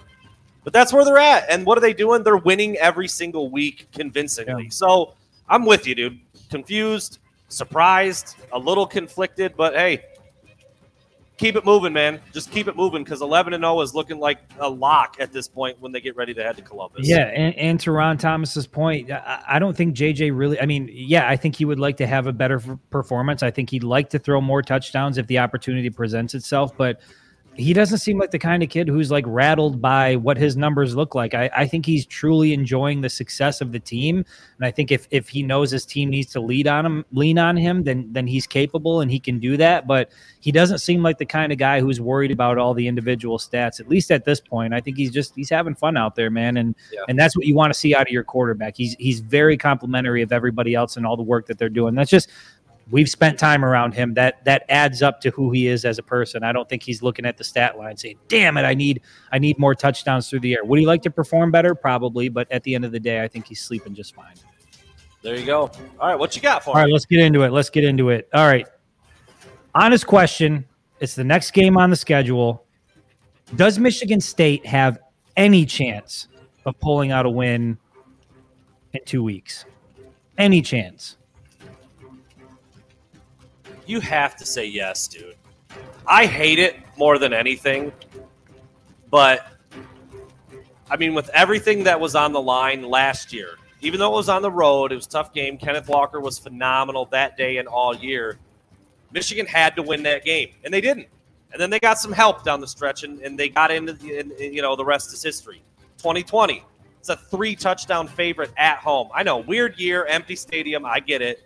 But that's where they're at. And what are they doing? They're winning every single week convincingly. Yeah. So I'm with you, dude. Confused, surprised, a little conflicted, but hey, keep it moving, man. Just keep it moving because 11 and 0 is looking like a lock at this point when they get ready to head to Columbus. Yeah, and, and to Ron Thomas's point, I, I don't think JJ really. I mean, yeah, I think he would like to have a better performance. I think he'd like to throw more touchdowns if the opportunity presents itself, but he doesn't seem like the kind of kid who's like rattled by what his numbers look like. I, I think he's truly enjoying the success of the team, and I think if if he knows his team needs to lead on him, lean on him, then then he's capable and he can do that. But he doesn't seem like the kind of guy who's worried about all the individual stats. At least at this point, I think he's just he's having fun out there, man, and and that's what you want to see out of your quarterback. He's he's very complimentary of everybody else and all the work that they're doing. That's just we've spent time around him. That that adds up to who he is as a person. I don't think he's looking at the stat line saying, "Damn it, I need I need more touchdowns through the air." Would he like to perform better? Probably, but at the end of the day, I think he's sleeping just fine. There you go. All right, what you got for All right, me? let's get into it. Let's get into it. All right. Honest question. It's the next game on the schedule. Does Michigan State have any chance of pulling out a win in two weeks? Any chance? You have to say yes, dude. I hate it more than anything, but I mean, with everything that was on the line last year, even though it was on the road, it was a tough game. Kenneth Walker was phenomenal that day and all year. Michigan had to win that game, and they didn't. And then they got some help down the stretch, and, and they got into the, and, you know the rest is history. 2020, it's a three touchdown favorite at home. I know, weird year, empty stadium. I get it.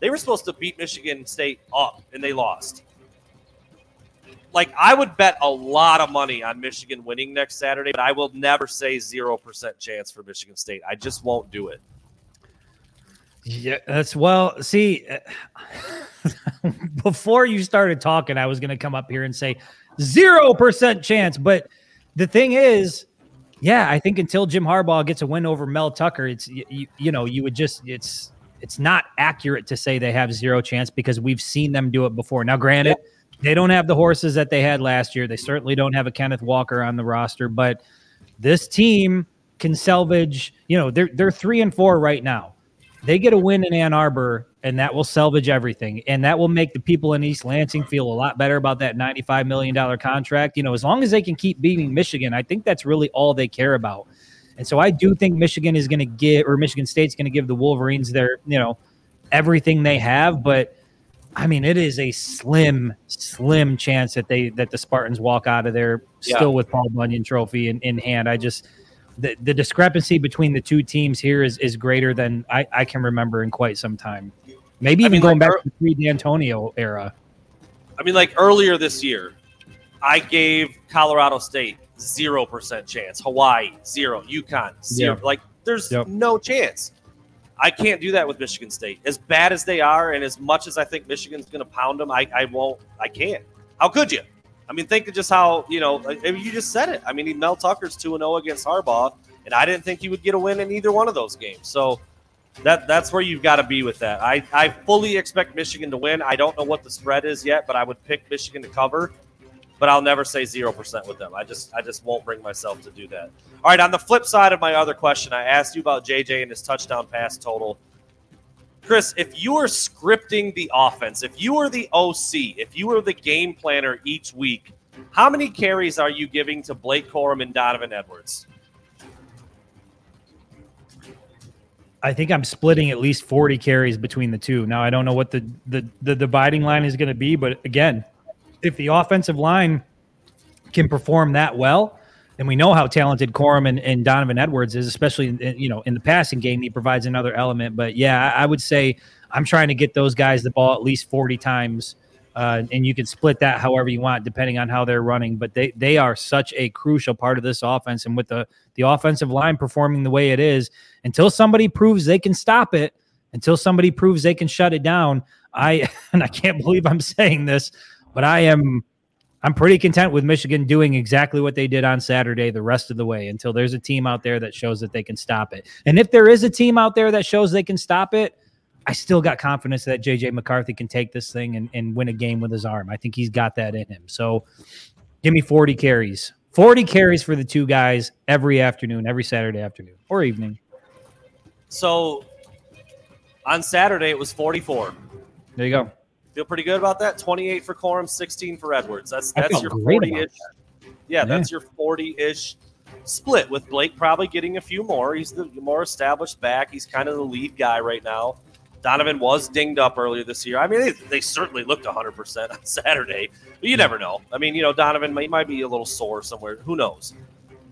They were supposed to beat Michigan State up, and they lost. Like I would bet a lot of money on Michigan winning next Saturday, but I will never say zero percent chance for Michigan State. I just won't do it. Yeah, that's well. See, before you started talking, I was going to come up here and say zero percent chance. But the thing is, yeah, I think until Jim Harbaugh gets a win over Mel Tucker, it's you, you know you would just it's it's not accurate to say they have zero chance because we've seen them do it before. Now, granted, they don't have the horses that they had last year. They certainly don't have a Kenneth Walker on the roster, but this team can salvage. You know, they're they're three and four right now They get a win in Ann Arbor, and that will salvage everything. And that will make the people in East Lansing feel a lot better about that $95 million contract. You know, as long as they can keep beating Michigan, I think that's really all they care about. And so I do think Michigan is going to give, or Michigan State's going to give the Wolverines their, you know, everything they have. But I mean, it is a slim, slim chance that they that the Spartans walk out of there still Yeah. with Paul Bunyan Trophy in, in hand. I just the, the discrepancy between the two teams here is is greater than I, I can remember in quite some time. Maybe I even mean, going like, back to the pre D'Antonio era. I mean, like earlier this year, I gave Colorado State zero percent chance. Hawaii zero. UConn zero. Like there's Yep. no chance. I can't do that with Michigan State. As bad as they are, and as much as I think Michigan's going to pound them, I, I won't. I can't. How could you? I mean, think of just how you know. like, you just said it. I mean, Mel Tucker's two and zero against Harbaugh, and I didn't think he would get a win in either one of those games. So that that's where you've got to be with that. I, I fully expect Michigan to win. I don't know what the spread is yet, but I would pick Michigan to cover. But I'll never say zero percent with them. I just I just won't bring myself to do that. All right. On the flip side of my other question, I asked you about JJ and his touchdown pass total. Chris, if you are scripting the offense, if you are the OC, if you are the game planner each week, how many carries are you giving to Blake Corum and Donovan Edwards? I think I'm splitting at least 40 carries between the two. Now I don't know what the the, the dividing line is going to be, but again, if the offensive line can perform that well, and we know how talented Corum and, and Donovan Edwards is, especially in, you know in the passing game, he provides another element. But yeah, I, I would say I'm trying to get those guys the ball at least 40 times. Uh, and you can split that however you want, depending on how they're running. But they they are such a crucial part of this offense, and with the the offensive line performing the way it is, until somebody proves they can stop it, until somebody proves they can shut it down, I and I can't believe I'm saying this, but I am I'm pretty content with Michigan doing exactly what they did on Saturday the rest of the way until there's a team out there that shows that they can stop it. And if there is a team out there that shows they can stop it, I still got confidence that JJ McCarthy can take this thing and, and win a game with his arm. I think he's got that in him. So give me 40 carries. 40 carries for the two guys every afternoon, every Saturday afternoon or evening. So on Saturday it was 44. There you go. Feel pretty good about that. 28 for Corum, 16 for Edwards. That's that's your 40-ish. Yeah, that's your 40-ish split with Blake probably getting a few more. He's the more established back. He's kind of the lead guy right now. Donovan was dinged up earlier this year. I mean, they, they certainly looked 100% on Saturday, but you never know. I mean, you know, Donovan might, might be a little sore somewhere. Who knows?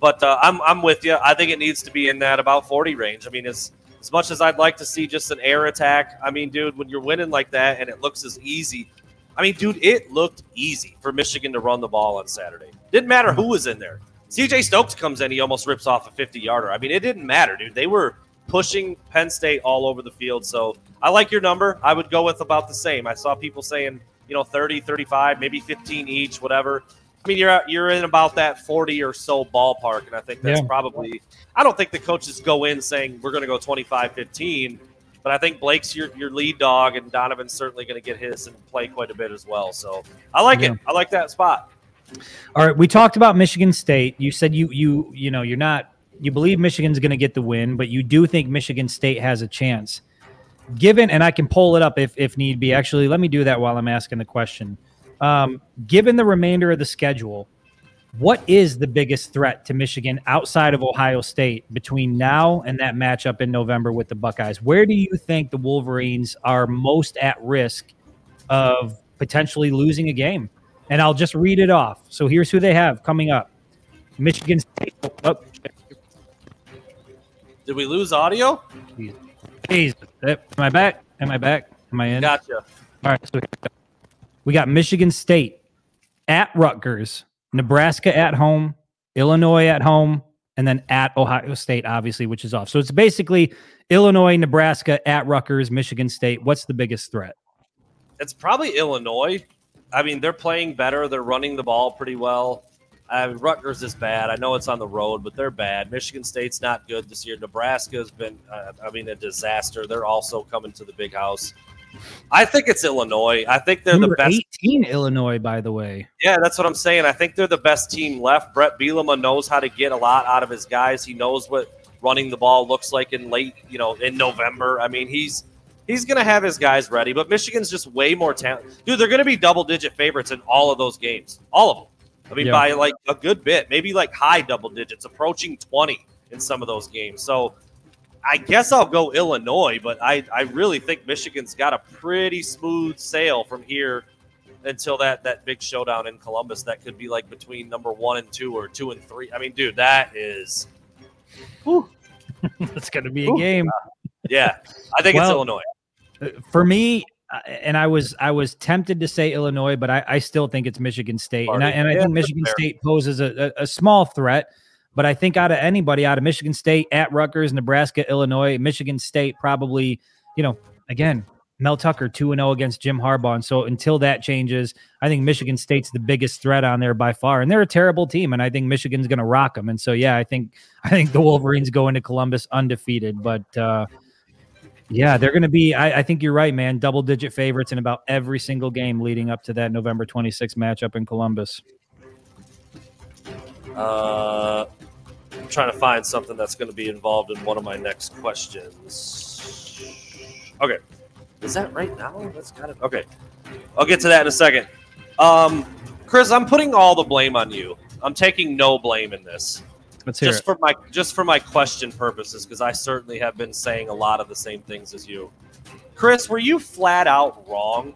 But uh, I'm, I'm with you. I think it needs to be in that about 40 range. I mean, as, as much as I'd like to see just an air attack, I mean, dude, when you're winning like that and it looks as easy, I mean, dude, it looked easy for Michigan to run the ball on Saturday. Didn't matter who was in there. CJ Stokes comes in, he almost rips off a 50 yarder. I mean, it didn't matter, dude. They were pushing Penn State all over the field. So I like your number. I would go with about the same. I saw people saying, you know, 30, 35, maybe 15 each, whatever. I mean, you're you're in about that 40 or so ballpark, and I think that's Yeah. probably. I don't think the coaches go in saying we're going to go 25, 15, but I think Blake's your your lead dog, and Donovan's certainly going to get his and play quite a bit as well. So I like Yeah. it. I like that spot. All right, we talked about Michigan State. You said you you you know you're not you believe Michigan's going to get the win, but you do think Michigan State has a chance. Given, and I can pull it up if if need be. Actually, let me do that while I'm asking the question. Um, given the remainder of the schedule, what is the biggest threat to Michigan outside of Ohio State between now and that matchup in November with the Buckeyes? Where do you think the Wolverines are most at risk of potentially losing a game? And I'll just read it off. So here's who they have coming up Michigan State. Oh, Did we lose audio? geez. Am I back? Am I back? Am I in? Gotcha. All right. So here we got Michigan State at Rutgers, Nebraska at home, Illinois at home, and then at Ohio State, obviously, which is off. So it's basically Illinois, Nebraska at Rutgers, Michigan State. What's the biggest threat? It's probably Illinois. I mean, they're playing better. They're running the ball pretty well. Uh, Rutgers is bad. I know it's on the road, but they're bad. Michigan State's not good this year. Nebraska has been, uh, I mean, a disaster. They're also coming to the big house. I think it's Illinois. I think they're Number the best. 18, Illinois, by the way. Yeah, that's what I'm saying. I think they're the best team left. Bret Bielema knows how to get a lot out of his guys. He knows what running the ball looks like in late, you know, in November. I mean, he's he's going to have his guys ready, but Michigan's just way more talent. Dude, they're going to be double digit favorites in all of those games. All of them. I mean, Yeah. by like a good bit, maybe like high double digits, approaching 20 in some of those games. So I guess I'll go Illinois, but I, I really think Michigan's got a pretty smooth sail from here until that that big showdown in Columbus. That could be like between number one and two or two and three. I mean, dude, that is it's going to be a game. yeah. I think it's Illinois. for me uh, and i was i was tempted to say illinois but i, I still think it's michigan state and i, and I Yeah, think michigan fair. state poses a, a, a small threat but i think out of anybody out of michigan state at rutgers nebraska illinois michigan state probably you know again mel tucker 2-0 against jim harbaugh and so until that changes i think michigan state's the biggest threat on there by far and they're a terrible team and i think michigan's going to rock them and so yeah i think i think the wolverines go into columbus undefeated but uh yeah, they're going to be. I, I think you're right, man. Double digit favorites in about every single game leading up to that November 26th matchup in Columbus. Uh, I'm trying to find something that's going to be involved in one of my next questions. Okay, is that right now? That's got it. Okay, I'll get to that in a second. Um, Chris, I'm putting all the blame on you. I'm taking no blame in this, Let's hear just it. for my just for my question purposes, because I certainly have been saying a lot of the same things as you. Chris, were you flat out wrong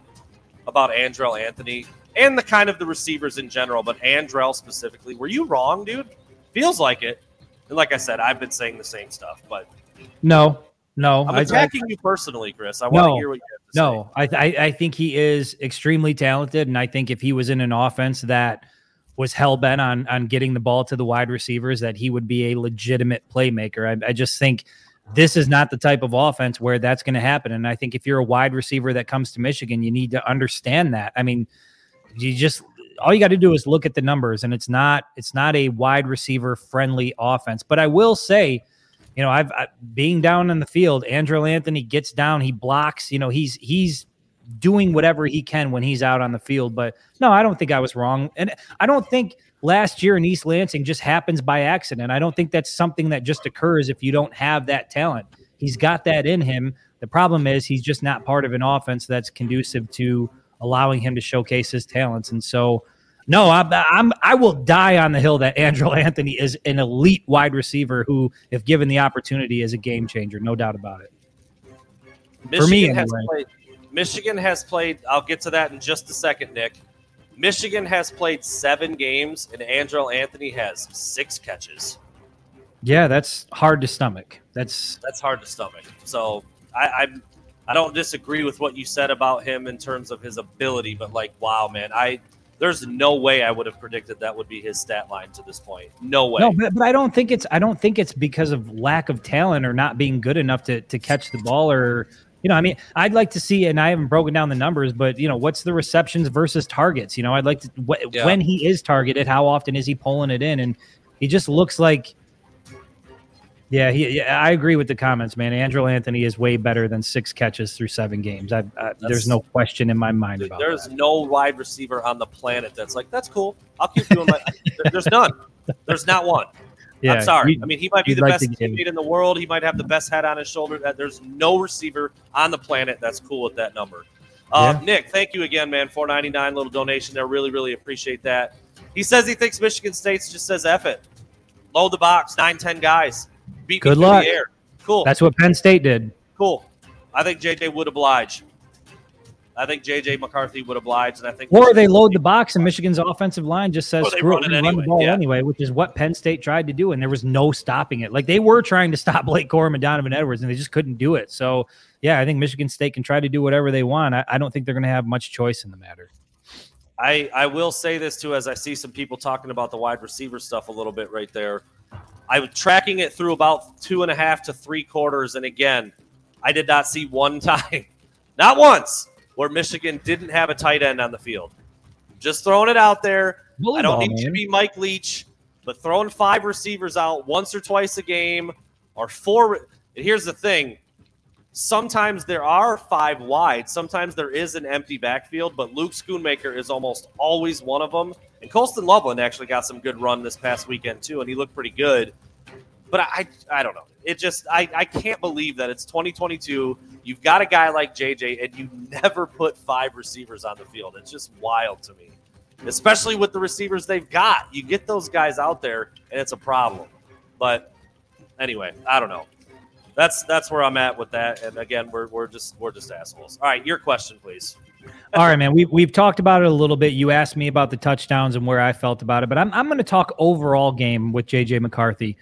about Andrel Anthony and the kind of the receivers in general, but Andrel specifically? Were you wrong, dude? Feels like it. And like I said, I've been saying the same stuff, but No, no, I'm I- I- attacking you personally, Chris. I want to No, hear what you have to say. no. I, I I think he is extremely talented, and I think if he was in an offense that was hell bent on on getting the ball to the wide receivers, that he would be a legitimate playmaker. I, I just think this is not the type of offense where that's going to happen. And I think if you're a wide receiver that comes to Michigan, you need to understand that. I mean, you just all you got to do is look at the numbers, and it's not it's not a wide receiver friendly offense. But I will say, you know, I've I, being down in the field, Andrel Anthony gets down, he blocks. You know, he's he's doing whatever he can when he's out on the field. But no, I don't think I was wrong, and I don't think last year in East Lansing just happens by accident. I don't think that's something that just occurs if you don't have that talent. He's got that in him. The problem is he's just not part of an offense that's conducive to allowing him to showcase his talents. And so, no, I'm, I'm I will die on the hill that Andrel Anthony is an elite wide receiver who, if given the opportunity, is a game changer. No doubt about it. Michigan For me, has played. Michigan has played. I'll get to that in just a second, Nick. Michigan has played seven games, and Andrel Anthony has six catches. Yeah, that's hard to stomach. That's That's hard to stomach. So I, I'm. I don't disagree with what you said about him in terms of his ability, but like, wow, man, I there's no way I would have predicted that would be his stat line to this point. No way. no, but, but I don't think it's I don't think it's because of lack of talent or not being good enough to to catch the ball or you know I mean I'd like to see and I haven't broken down the numbers but you know what's the receptions versus targets you know I'd like to wh- Yeah. when he is targeted how often is he pulling it in and he just looks like yeah, he, yeah, I agree with the comments, man. Andrel Anthony is way better than six catches through seven games. I, I, there's no question in my mind about it. There's that. no wide receiver on the planet that's like, that's cool. I'll keep doing my. There's none. There's not one. Yeah, I'm sorry. I mean, he might be the like best teammate in the world. He might have the best head on his shoulder. That there's no receiver on the planet that's cool with that number. Uh, Nick, thank you again, man. Four ninety nine little donation there. Really, really appreciate that. He says he thinks Michigan State just says F it. Load the box, nine, ten guys. Beat Good luck. the air. Cool. That's what Penn State did. cool. I think JJ would oblige. I think JJ McCarthy would oblige, and I think Or they load the box and Michigan's offensive line just says screw it, run the anyway, ball yeah. anyway, which is what Penn State tried to do, and there was no stopping it. Like they were trying to stop Blake Corum and Donovan Edwards, and they just couldn't do it. So yeah, I think Michigan State can try to do whatever they want. I, I don't think they're going to have much choice in the matter. I, I will say this too, as I see some people talking about the wide receiver stuff a little bit right there. I was tracking it through about two and a half to three quarters, and again, I did not see one time, not once, where Michigan didn't have a tight end on the field. Just throwing it out there. I don't Volleyball, need to be Mike Leach, but throwing five receivers out once or twice a game or four. And here's the thing sometimes there are five wide. Sometimes there is an empty backfield, but Luke Schoonmaker is almost always one of them. And Colston Loveland actually got some good run this past weekend, too, and he looked pretty good. But I, I don't know. It just, I, I can't believe that it's 2022. You've got a guy like JJ, and you never put five receivers on the field. It's just wild to me, especially with the receivers they've got. You get those guys out there, and it's a problem. But anyway, I don't know. That's that's where I'm at with that. And again, we're, we're just we're just assholes. All right, your question, please. All right, man. We we've talked about it a little bit. You asked me about the touchdowns and where I felt about it, but I'm I'm going to talk overall game with JJ McCarthy.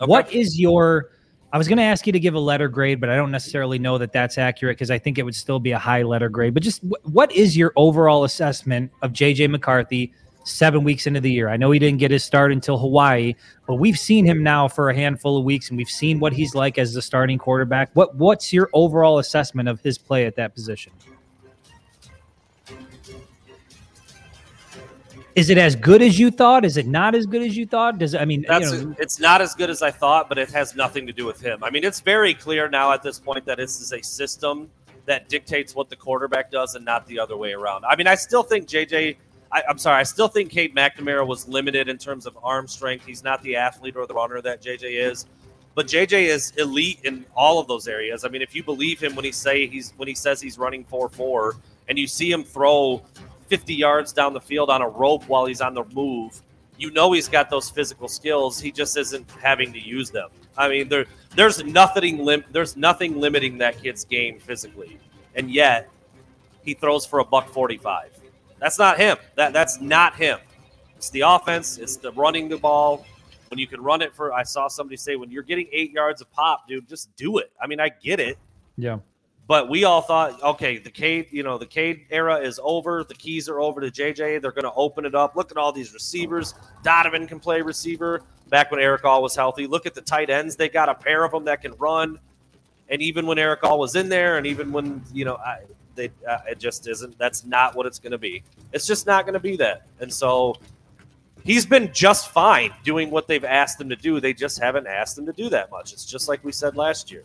Okay. What is your? I was going to ask you to give a letter grade, but I don't necessarily know that that's accurate because I think it would still be a high letter grade. But just wh- what is your overall assessment of JJ McCarthy seven weeks into the year? I know he didn't get his start until Hawaii, but we've seen him now for a handful of weeks, and we've seen what he's like as the starting quarterback. What what's your overall assessment of his play at that position? Is it as good as you thought? Is it not as good as you thought? Does I mean, That's you know, it's not as good as I thought, but it has nothing to do with him. I mean, it's very clear now at this point that this is a system that dictates what the quarterback does and not the other way around. I mean, I still think JJ. I, I'm sorry, I still think Cade McNamara was limited in terms of arm strength. He's not the athlete or the runner that JJ is, but JJ is elite in all of those areas. I mean, if you believe him when he say he's when he says he's running four four, and you see him throw 50 yards down the field on a rope while he's on the move, you know he's got those physical skills. He just isn't having to use them. I mean, there there's nothing lim- there's nothing limiting that kid's game physically, and yet he throws for a buck 45. That's not him. That that's not him. It's the offense. It's the running the ball. When you can run it for, I saw somebody say, when you're getting eight yards of pop, dude, just do it. I mean, I get it. yeah. But we all thought, okay, the Cade, you know, the Cade era is over. The keys are over to JJ. They're going to open it up. Look at all these receivers. Donovan can play receiver back when Erick All was healthy. Look at the tight ends. They got a pair of them that can run. And even when Erick All was in there, and even when you know, I, they, uh, it just isn't. That's not what it's going to be. It's just not going to be that. And so he's been just fine doing what they've asked him to do. They just haven't asked him to do that much. It's just like we said last year.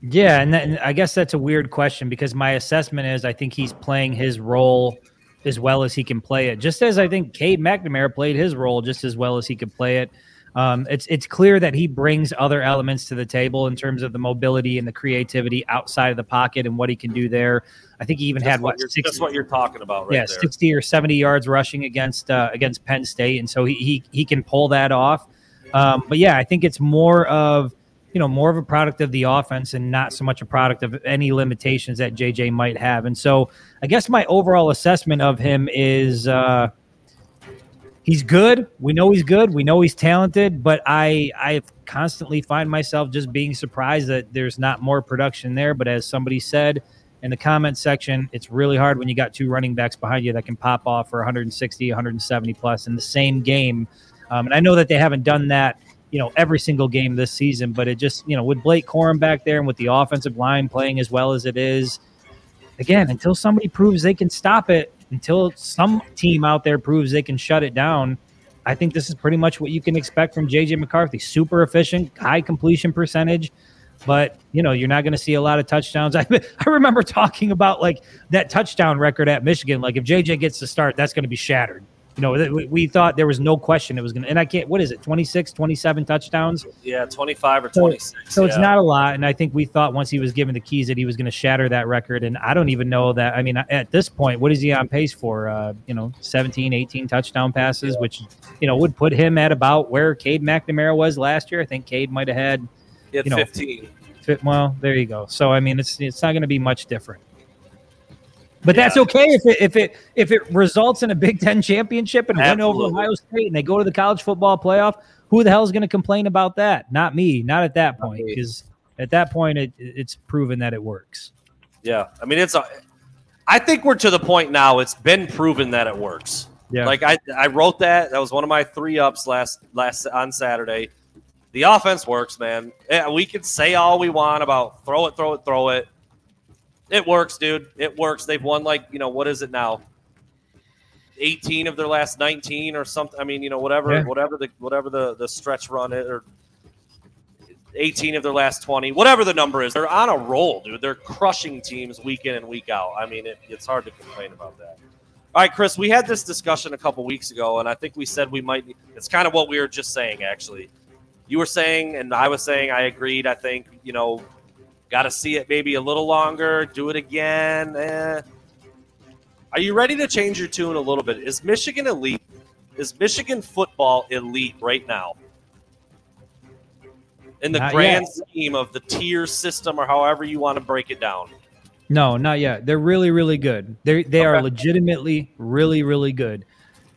Yeah, and, that, and I guess that's a weird question because my assessment is I think he's playing his role as well as he can play it. Just as I think Cade McNamara played his role just as well as he could play it. Um, it's it's clear that he brings other elements to the table in terms of the mobility and the creativity outside of the pocket and what he can do there. I think he even That's had what, you're, 60, that's what you're talking about, right yeah, there. 60 or 70 yards rushing against uh, against Penn State, and so he he, he can pull that off. Um, but yeah, I think it's more of you know more of a product of the offense and not so much a product of any limitations that JJ might have. And so I guess my overall assessment of him is uh, he's good. We know he's good. We know he's talented, but I I constantly find myself just being surprised that there's not more production there. But as somebody said in the comment section, it's really hard when you got two running backs behind you that can pop off for 160, 170 plus in the same game. Um, and I know that they haven't done that, you know, every single game this season, but it just, you know, with Blake Corum back there and with the offensive line playing as well as it is, again, until somebody proves they can stop it, until some team out there proves they can shut it down, I think this is pretty much what you can expect from JJ McCarthy. Super efficient, high completion percentage, but you know you're not going to see a lot of touchdowns. I I remember talking about like that touchdown record at Michigan. Like if JJ gets to start, that's going to be shattered. You know, we, we thought there was no question it was going to, and I can't. What is it? 26, 27 touchdowns. Yeah, 25 or 26. So it's yeah. not a lot, and I think we thought once he was given the keys that he was going to shatter that record. And I don't even know that. I mean, at this point, what is he on pace for? Uh, you know, 17, 18 touchdown passes, which you know would put him at about where Cade McNamara was last year. I think Cade might have had you know, 15. Fit, well, there you go. So I mean, it's it's not going to be much different. But Yeah. that's okay if it if it if it results in a Big Ten championship and win over Ohio State and they go to the college football playoff. Who the hell is going to complain about that? Not me. Not at that point because at that point it, it's proven that it works. Yeah, I mean it's a. I think we're to the point now. It's been proven that it works. Yeah. Like I, I wrote that. That was one of my three ups last last on Saturday. The offense works, man. Yeah, we can say all we want about throw it, throw it, throw it. It works, dude. It works. They've won like you know what is it now? Eighteen of their last nineteen or something. I mean, you know whatever, Yeah. whatever the whatever the the stretch run is, or 18 of their last 20, whatever the number is. They're on a roll, dude. They're crushing teams week in and week out. I mean, it, it's hard to complain about that. All right, Chris, we had this discussion a couple weeks ago, and I think we said we might. It's kind of what we were just saying, actually. you were saying, and I was saying, I agreed. I think you know, got to see it maybe a little longer. Do it again. Eh. Are you ready to change your tune a little bit? Is Michigan elite? Is Michigan football elite right now? In the Not grand yet. scheme of the tier system, or however you want to break it down. No, not yet. They're really, really good. They they are Okay. legitimately really, really good.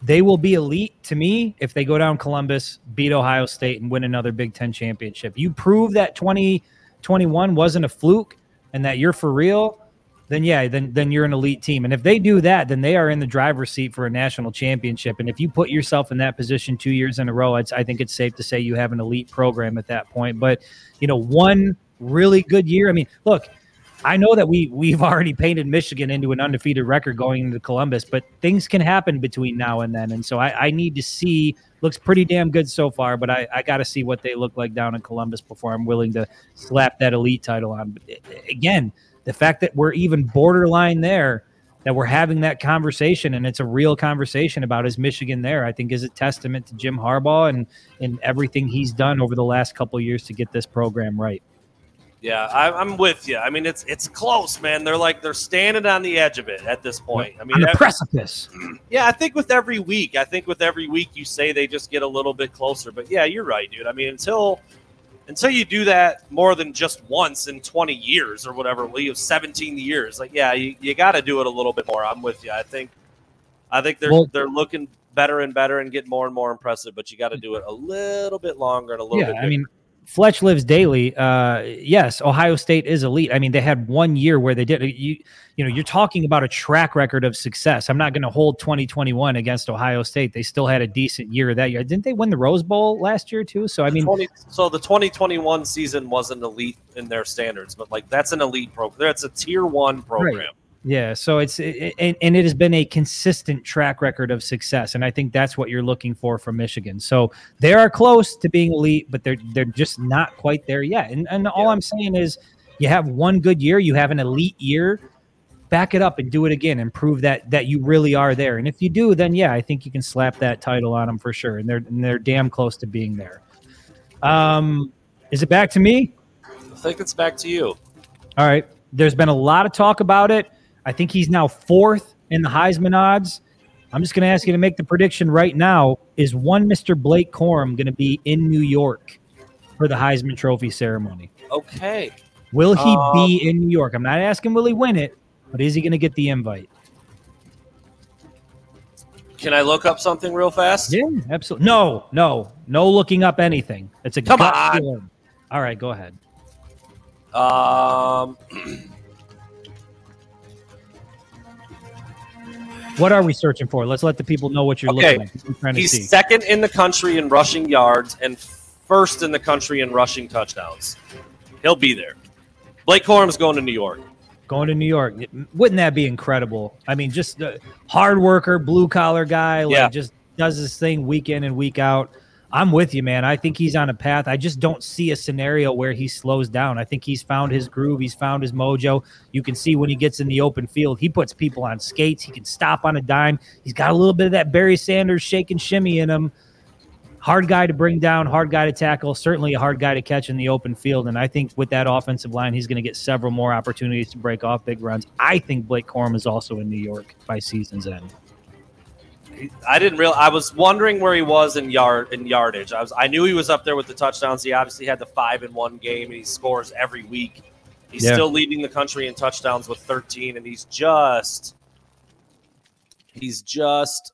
They will be elite to me if they go down Columbus, beat Ohio State, and win another Big Ten championship. You prove that 2021 wasn't a fluke and that you're for real, then yeah, then then you're an elite team. And if they do that, then they are in the driver's seat for a national championship. And if you put yourself in that position two years in a row, I think it's safe to say you have an elite program at that point. But you know, one really good year. I mean, look, I know that we we've already painted Michigan into an undefeated record going into Columbus, but things can happen between now and then, and so I, I need to see. Looks pretty damn good so far, but I, I got to see what they look like down in Columbus before I'm willing to slap that elite title on. But eh, again, the fact that we're even borderline there, that we're having that conversation, and it's a real conversation about is Michigan there, I think is a testament to Jim Harbaugh and and everything he's done over the last couple years to get this program right. Yeah, I, I'm with you. I mean, it's it's close, man. They're like they're standing on the edge of it at this point. I mean, On the ev- precipice. yeah, I think with every week, I think with every week you say they just get a little bit closer. But yeah, you're right, dude. I mean, until until you do that more than just once in 20 years or whatever, we have 17 years. Like, yeah, you, you got to do it a little bit more. I'm with you. I think I think they're Well- they're looking better and better and getting more and more impressive. But you got to do it a little bit longer and a little bit yeah, bit. I mean, Fletch lives daily. Uh, yes, Ohio State is elite. I mean, they had one year where they did. You, you know, you're talking about a track record of success. I'm not going to hold 2021 against Ohio State. They still had a decent year that year. Didn't they win the Rose Bowl last year too? So I mean, 20, so the 2021 season wasn't elite in their standards, but like that's an elite program. That's a tier one program. Yeah, so it's it, and, and it has been a consistent track record of success, and I think that's what you're looking for from Michigan. So they are close to being elite, but they're they're just not quite there yet. And and all Yeah. I'm saying is, you have one good year, you have an elite year, back it up and do it again, and prove that that you really are there. And if you do, then yeah, I think you can slap that title on them for sure. And they're and they're damn close to being there. Um, is it back to me? I think it's back to you. All right. There's been a lot of talk about it. I think he's now fourth in the Heisman odds. I'm just going to ask you to make the prediction right now. Is one Mr. Blake Corum going to be in New York for the Heisman Trophy ceremony? Okay. Will he Um, be in New York? I'm not asking will he win it, but is he going to get the invite? Can I look up something real fast? Yeah, absolutely. No, no, no looking up anything. It's a Come on. feeling. All right, go ahead. Um, What are we searching for? Let's let the people know what you're Okay. looking at. I'm trying to he's see. second in the country in rushing yards and first in the country in rushing touchdowns. He'll be there. Blake Corum's going to New York. going to New York. Wouldn't that be incredible? I mean, just a hard worker, blue collar guy, like Yeah. just does his thing week in and week out. I'm with you, man. I think he's on a path. I just don't see a scenario where he slows down. I think he's found his groove. He's found his mojo. You can see when he gets in the open field, he puts people on skates. He can stop on a dime. He's got a little bit of that Barry Sanders shake and shimmy in him. Hard guy to bring down, hard guy to tackle, certainly a hard guy to catch in the open field. And I think with that offensive line, he's going to get several more opportunities to break off big runs. I think Blake Corum is also in New York by season's end. I didn't real. I was wondering where he was in yard in yardage. I was. I knew he was up there with the touchdowns. He obviously had the five in one game, and he scores every week. He's Yeah. still leading the country in touchdowns with 13, and he's just he's just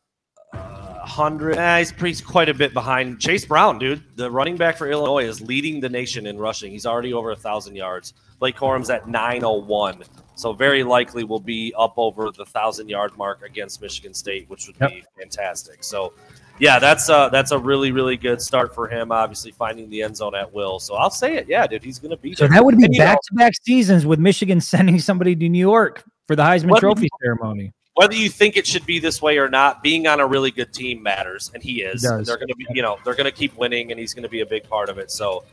uh, hundred. Eh, he's pretty quite a bit behind Chase Brown, dude. The running back for Illinois is leading the nation in rushing. He's already over a thousand yards. Blake Corum's at 901. So very likely will be up over the thousand yard mark against Michigan State, which would Yep. be fantastic. So, yeah, that's a that's a really really good start for him. Obviously, finding the end zone at will. So I'll say it. Yeah, dude, he's going to be So there. that would be you back to back seasons with Michigan sending somebody to New York for the Heisman Trophy ceremony. whether you think it should be this way or not, being on a really good team matters, and he is. They're going to be, you know, they're going to keep winning, and he's going to be a big part of it. So,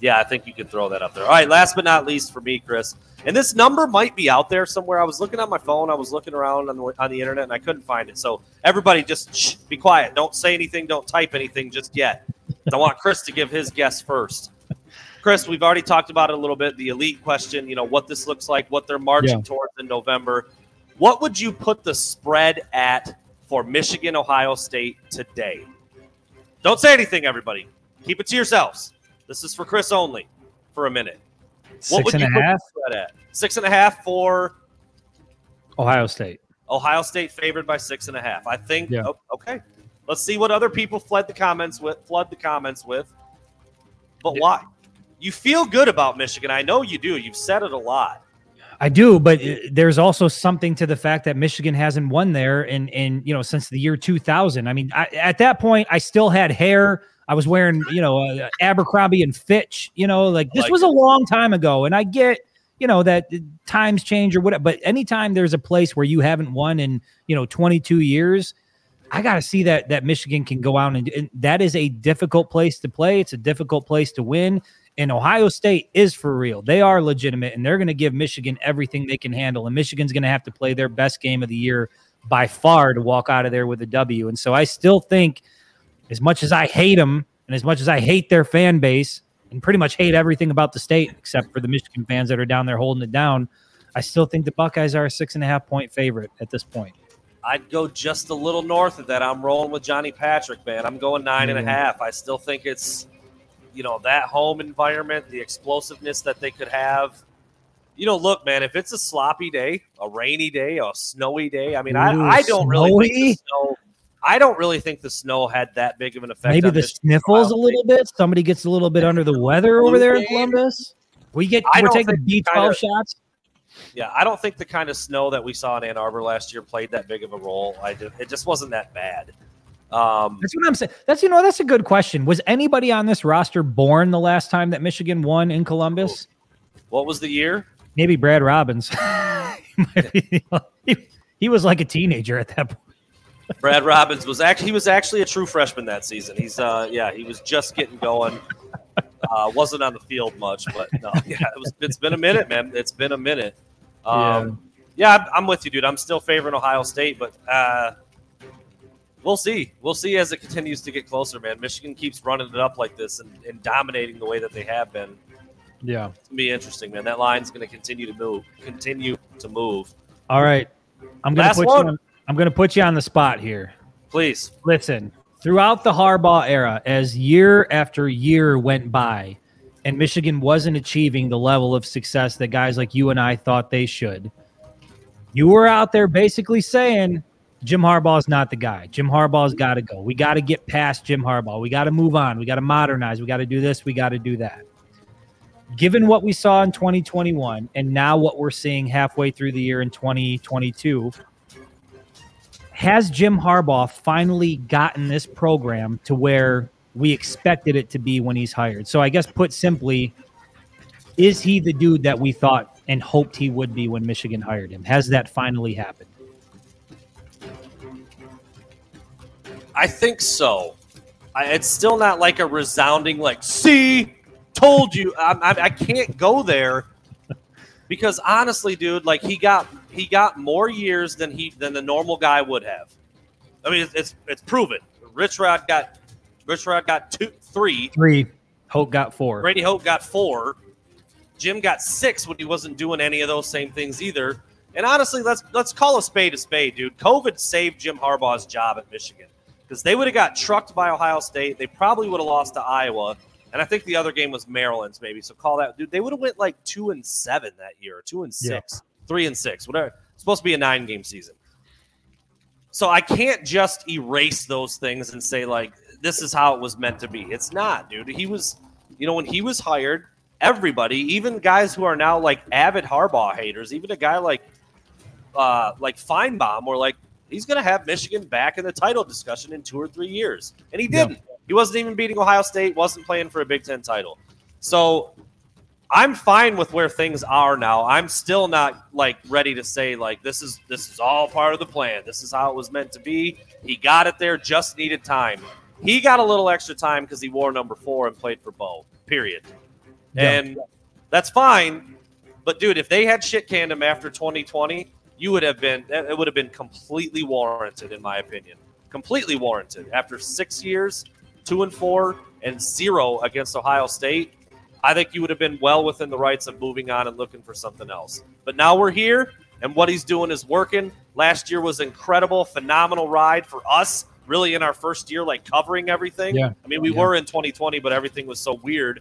yeah, I think you can throw that up there. All right, last but not least for me, Chris, and this number might be out there somewhere. I was looking on my phone, I was looking around on the on the internet, and I couldn't find it. So everybody, just shh, be quiet. Don't say anything. Don't type anything just yet. I want Chris to give his guess first. Chris, we've already talked about it a little bit. The elite question, you know, what this looks like, what they're marching Yeah. towards in November. What would you put the spread at for Michigan, Ohio State today? Don't say anything, everybody. Keep it to yourselves. This is for Chris only for a minute. What Six would and you a put half. spread at? Six and a half for Ohio State. Ohio State favored by six and a half. I think. Yeah. oh, okay. Let's see what other people flood the comments with. Flood the comments with. But Yeah. why? You feel good about Michigan. I know you do. You've said it a lot. I do, but there's also something to the fact that Michigan hasn't won there in in you know since the year 2000. I mean, I, at that point, I still had hair. I was wearing you know uh, Abercrombie and Fitch. You know, like this Like was a long time ago, and I get you know that times change or whatever. But anytime there's a place where you haven't won in you know 22 years, I got to see that that Michigan can go out and, and that is a difficult place to play. It's a difficult place to win. And Ohio State is for real. They are legitimate, and they're going to give Michigan everything they can handle. And Michigan's going to have to play their best game of the year by far to walk out of there with a W. And so I still think, as much as I hate them, and as much as I hate their fan base, and pretty much hate everything about the state except for the Michigan fans that are down there holding it down, I still think the Buckeyes are a six and a half point favorite at this point. I'd go just a little north of that. I'm rolling with Johnny Patrick, man. I'm going nine and a half. I still think it's, you know, that home environment, the explosiveness that they could have. You know, look, man, if it's a sloppy day, a rainy day, a snowy day, I mean, Ooh, I, I don't really think the snow. I don't really think the snow had that big of an effect. Maybe on the sniffles a little bit. Somebody gets a little bit under the weather over there in Columbus. We get I we're taking B twelve shots. Yeah, I don't think the kind of snow that we saw in Ann Arbor last year played that big of a role. I just, it just wasn't that bad. Um, That's what I'm saying. That's you know that's a good question. Was anybody on this roster born the last time that Michigan won in Columbus? what was the year? Maybe Brad Robbins. He be- he, was like a teenager at that point. Brad Robbins was actually he was actually a true freshman that season. He's uh yeah he was just getting going. Uh, wasn't on the field much, but no, yeah, it was. It's been a minute, man. It's been a minute. Um, yeah, I'm, I'm with you, dude. I'm still favoring Ohio State, but uh, we'll see. We'll see as it continues to get closer, man. Michigan keeps running it up like this and, and dominating the way that they have been. Yeah. It's gonna be interesting, man. That line's going to continue to move, continue to move. All right. I'm gonna Last put one. you on, I'm gonna put you on the spot here. Please, Listen, throughout the Harbaugh era, as year after year went by, and Michigan wasn't achieving the level of success that guys like you and I thought they should, you were out there basically saying Jim Harbaugh's not the guy. Jim Harbaugh's got to go. We got to get past Jim Harbaugh. We got to move on. We got to modernize. We got to do this. We got to do that. Given what we saw in 2021 and now what we're seeing halfway through the year in 2022, has Jim Harbaugh finally gotten this program to where we expected it to be when he's hired? So I guess put simply, is he the dude that we thought and hoped he would be when Michigan hired him? Has that finally happened? I think so. I, it's still not like a resounding like, "See, told you." I, I, I can't go there because honestly, dude, like he got he got more years than he than the normal guy would have. I mean, it's it's, it's proven. Rich Rod got Rich Rod got two, three. Three. Hoke got four. Brady Hoke got four. Jim got six when he wasn't doing any of those same things either. And honestly, let's let's call a spade a spade, dude. COVID saved Jim Harbaugh's job at Michigan because they would have got trucked by Ohio State. They probably would have lost to Iowa, and I think the other game was Maryland's maybe. So call that, dude. They would have went like two and seven that year, two and Yeah. six, three and six, whatever. It's supposed to be a nine game season. So I can't just erase those things and say like this is how it was meant to be. It's not, dude. He was, you know, when he was hired, everybody, even guys who are now like avid Harbaugh haters, even a guy like uh like Finebaum were like he's going to have Michigan back in the title discussion in 2 or 3 years. And he didn't. He wasn't even beating Ohio State, wasn't playing for a Big 10 title. So I'm fine with where things are now. I'm still not like ready to say like this is this is all part of the plan. This is how it was meant to be. He got it there, just needed time. He got a little extra time because he wore number four and played for Bo. Period. Yeah. And that's fine. But dude, if they had shit canned him after 2020, you would have been it would have been completely warranted, in my opinion. Completely warranted. After six years, two and four, and zero against Ohio State, I think you would have been well within the rights of moving on and looking for something else. But now we're here, and what he's doing is working. Last year was incredible, phenomenal ride for us. Really, in our first year, like covering everything. Yeah. I mean, we Yeah. were in 2020, but everything was so weird.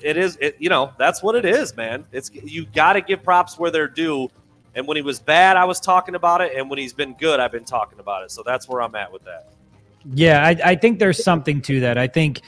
It is, it, you know, that's what it is, man. It's you got to give props where they're due. And when he was bad, I was talking about it, and when he's been good, I've been talking about it. So that's where I'm at with that. Yeah, I, I think there's something to that. I think,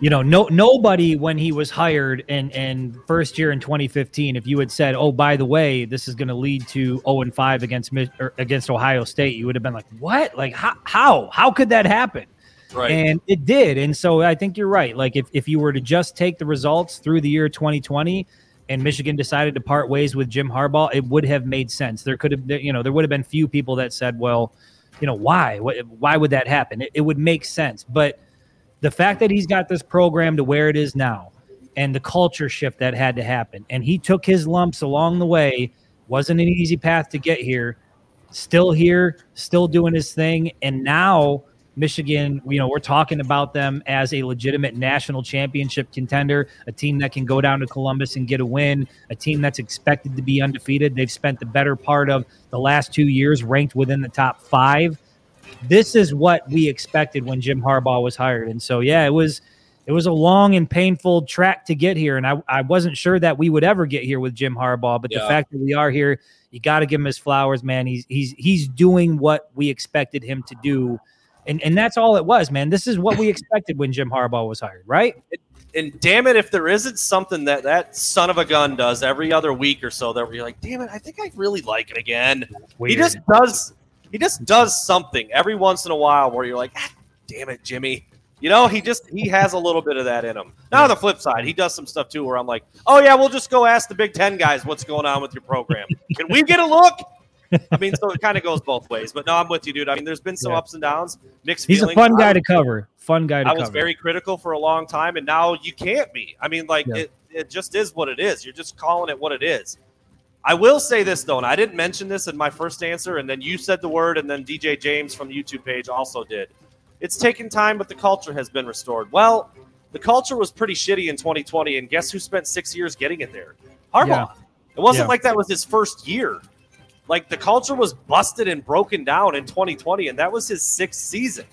you know, no nobody when he was hired and and first year in 2015, if you had said, "Oh, by the way, this is going to lead to 0 and 5 against against Ohio State," you would have been like, "What? Like how how how could that happen?" Right. And it did. And so I think you're right. Like if, if you were to just take the results through the year 2020 and Michigan decided to part ways with Jim Harbaugh, it would have made sense. There could have you know, there would have been few people that said, well, you know, why? Why would that happen? It, it would make sense. But the fact that he's got this program to where it is now and the culture shift that had to happen, and he took his lumps along the way, wasn't an easy path to get here. Still here, still doing his thing. And now Michigan, you know, we're talking about them as a legitimate national championship contender, a team that can go down to Columbus and get a win, a team that's expected to be undefeated. They've spent the better part of the last two years ranked within the top five. This is what we expected when Jim Harbaugh was hired. And so, yeah, it was it was a long and painful track to get here. And I, I wasn't sure that we would ever get here with Jim Harbaugh, but the fact that we are here, you got to give him his flowers, man. He's he's he's doing what we expected him to do. And, and that's all it was, man. This is what we expected when Jim Harbaugh was hired, right? and damn it, if there isn't something that that son of a gun does every other week or so, that we're like, damn it, I think I really like it again. He just does. He just does something every once in a while where you're like, ah, damn it, Jimmy. You know, he just he has a little bit of that in him. Now on the flip side, he does some stuff too where I'm like, oh yeah, we'll just go ask the Big Ten guys what's going on with your program. Can we get a look? I mean, so it kind of goes both ways. But no, I'm with you, dude. I mean, there's been some Yeah. ups and downs, mixed He's a fun guy to cover. Fun guy to I cover. was very critical for a long time, and now you can't be. I mean, like Yeah. it, it just is what it is. You're just calling it what it is. I will say this though, and I didn't mention this in my first answer, and then you said the word, and then DJ James from the YouTube page also did. It's taken time, but the culture has been restored. Well, the culture was pretty shitty in 2020, and guess who spent six years getting it there? Harbaugh. Yeah. It wasn't Yeah. like that was his first year. Like the culture was busted and broken down in 2020, and that was his sixth season.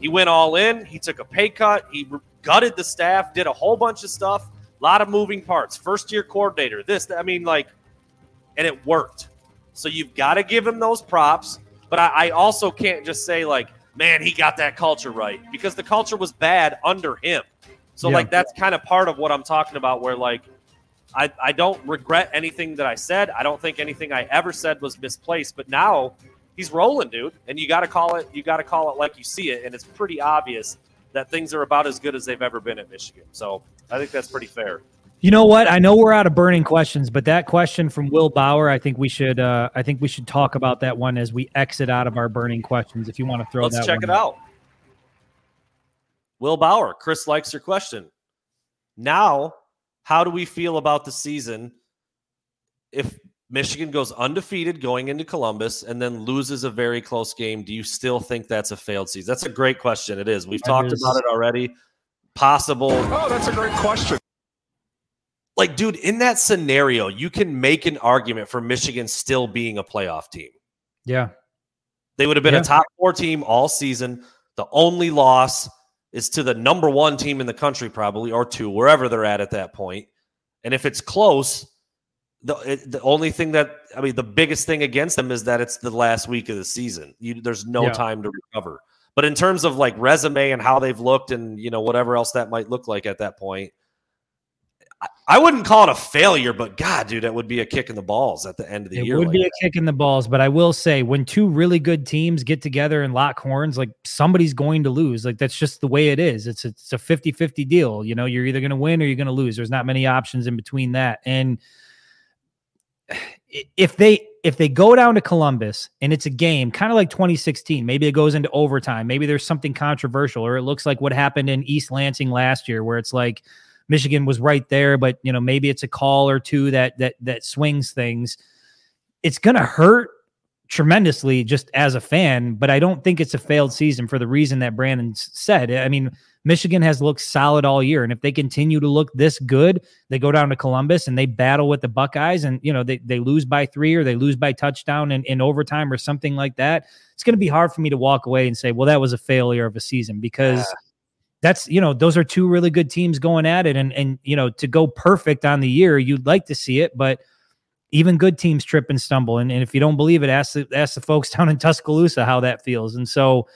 He went all in. He took a pay cut. He gutted the staff, did a whole bunch of stuff, a lot of moving parts. First year coordinator, this, I mean, like, and it worked. So you've got to give him those props. But I, I also can't just say, like, man, he got that culture right because the culture was bad under him. So, Yeah. like, that's kind of part of what I'm talking about, where, like, I, I don't regret anything that I said. I don't think anything I ever said was misplaced. But now he's rolling, dude, and you got to call it. You got to call it like you see it, and it's pretty obvious that things are about as good as they've ever been at Michigan. So I think that's pretty fair. You know what? I know we're out of burning questions, but that question from Will Bauer, I think we should uh, I think we should talk about that one as we exit out of our burning questions. If you want to throw Let's that check it out. Will Bauer, Chris likes your question. Now, how do we feel about the season if Michigan goes undefeated going into Columbus and then loses a very close game? Do you still think that's a failed season? That's a great question. It is. We've That talked is- about it already. Possible. Oh, that's a great question. Like, dude, in that scenario, you can make an argument for Michigan still being a playoff team. Yeah. They would have been Yeah. a top four team all season. The only loss is to the number one team in the country, probably, or two, wherever they're at at that point. And if it's close, the it, the only thing that I mean, the biggest thing against them is that it's the last week of the season. You, there's no Yeah. time to recover. But in terms of like resume and how they've looked, and you know whatever else that might look like at that point, I, wouldn't call it a failure. But God, dude, that would be a kick in the balls at the end of the It year. It would like be that. a kick in the balls, but I will say when two really good teams get together and lock horns, like somebody's going to lose. Like that's just the way it is. It's a, it's a 50-50 deal. You know, you're either going to win or you're going to lose. There's not many options in between that. And if they if they go down to Columbus and it's a game kind of like 2016, maybe it goes into overtime, maybe there's something controversial or it looks like what happened in East Lansing last year where it's like Michigan was right there, but you know, maybe it's a call or two that that that swings things. It's going to hurt tremendously just as a fan, but I don't think it's a failed season for the reason that Brandon said. I mean, Michigan has looked solid all year. And if they continue to look this good, they go down to Columbus and they battle with the Buckeyes and, you know, they, they lose by three or they lose by touchdown in, in overtime or something like that. It's going to be hard for me to walk away and say, well, that was a failure of a season because that's, you know, those are two really good teams going at it. And, and, you know, to go perfect on the year, you'd like to see it, but even good teams trip and stumble. And, and if you don't believe it, ask the, ask the folks down in Tuscaloosa how that feels. And so,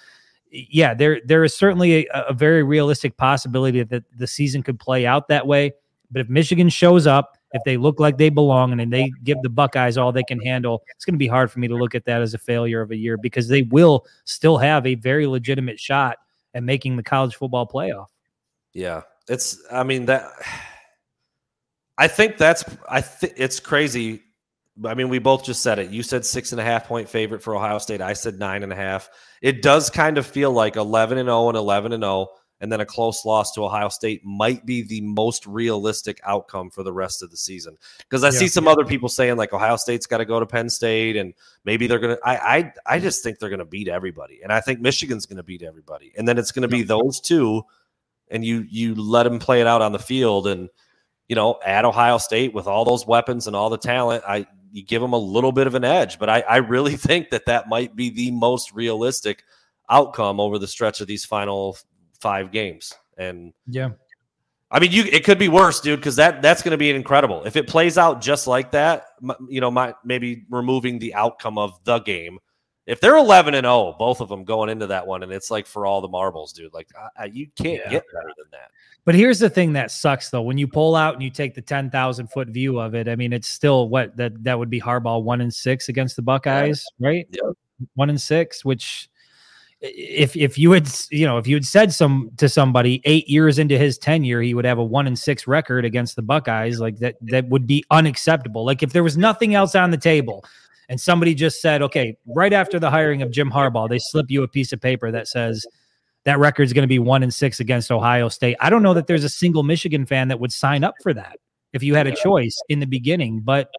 yeah, there there is certainly a, a very realistic possibility that the season could play out that way. But if Michigan shows up, if they look like they belong and they give the Buckeyes all they can handle, it's going to be hard for me to look at that as a failure of a year because they will still have a very legitimate shot at making the college football playoff. Yeah, it's. I mean that. I think that's. I think it's crazy. I mean, we both just said it. You said six and a half point favorite for Ohio State. I said nine and a half. It does kind of feel like eleven and zero and eleven and zero, and then a close loss to Ohio State might be the most realistic outcome for the rest of the season. Because I Yeah. see some other people saying like Ohio State's got to go to Penn State, and maybe they're gonna. I I I just think they're gonna beat everybody, and I think Michigan's gonna beat everybody, and then it's gonna be those two, and you you let them play it out on the field, and you know at Ohio State with all those weapons and all the talent, I you give them a little bit of an edge, but I I really think that that might be the most realistic outcome over the stretch of these final five games, and Yeah. I mean, you it could be worse, dude, because that that's going to be incredible if it plays out just like that. You know, my maybe removing the outcome of the game. If they're eleven and zero, both of them going into that one, and it's like for all the marbles, dude. Like I, you can't Yeah. get better than that. But here's the thing that sucks though. When you pull out and you take the 10,000 foot view of it, I mean, it's still what that that would be Harbaugh one and six against the Buckeyes, right? Yep. One and six, which if if you had you know if you had said some to somebody eight years into his tenure he would have a one and six record against the Buckeyes like that that would be unacceptable like if there was nothing else on the table and somebody just said okay right after the hiring of Jim Harbaugh they slip you a piece of paper that says that record is going to be one and six against Ohio State. I don't know that there's a single Michigan fan that would sign up for that if you had a choice in the beginning, but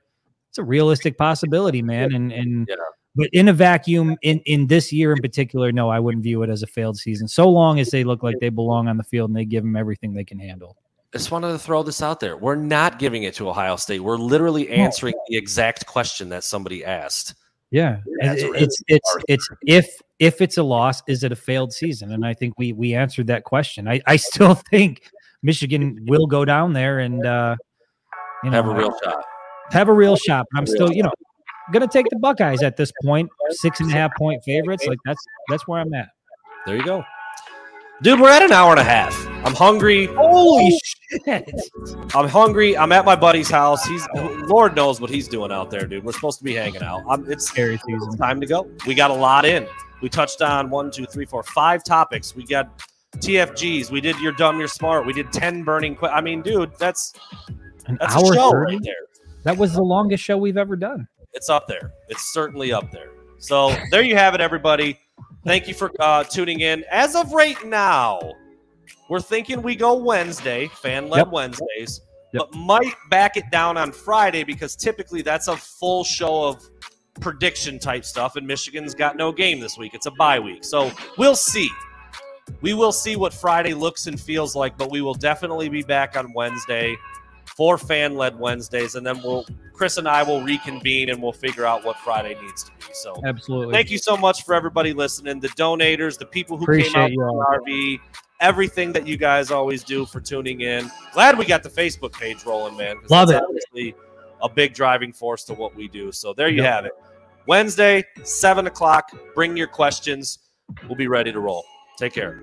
it's a realistic possibility, man. And and Yeah. But in a vacuum, in in this year in particular, no, I wouldn't view it as a failed season. So long as they look like they belong on the field and they give them everything they can handle. just wanted to throw this out there. We're not giving it to Ohio State. We're literally answering the exact question that somebody asked. Yeah, it- it's it's it's if if it's a loss, is it a failed season? And I think we we answered that question. I I still think Michigan will go down there and uh, you know Have a real shot. have a real shot. But I'm still you know gonna take the Buckeyes at this point, six and a half point favorites. Like that's that's where I'm at. There you go. Dude, we're at an hour and a half. I'm hungry. Holy shit! I'm hungry. I'm at my buddy's house. He's Lord knows what he's doing out there, dude. We're supposed to be hanging out. I'm, it's Scary season. Time to go. We got a lot in. We touched on one, two, three, four, five topics. We got TFGs. We did your dumb, your smart. We did ten burning. Que- I mean, dude, that's An that's hour a show 30? right there. That was the longest show we've ever done. It's up there. It's certainly up there. So there you have it, everybody. Thank you for uh, tuning in. As of right now, we're thinking we go Wednesday, fan led Yep. Wednesdays, Yep. but might back it down on Friday because typically that's a full show of prediction type stuff, and Michigan's got no game this week. It's a bye week. So we'll see. We will see what Friday looks and feels like, but we will definitely be back on Wednesday for fan led Wednesdays, and then we'll Chris and I will reconvene and we'll figure out what Friday needs to be. So Absolutely. thank you so much for everybody listening, the donators, the people who Appreciate came out you all. RV, everything that you guys always do for tuning in. Glad we got the Facebook page rolling, man. Love it. Obviously, a big driving force to what we do. So there you Yep. have it. Wednesday, seven o'clock. Bring your questions. We'll be ready to roll. Take care.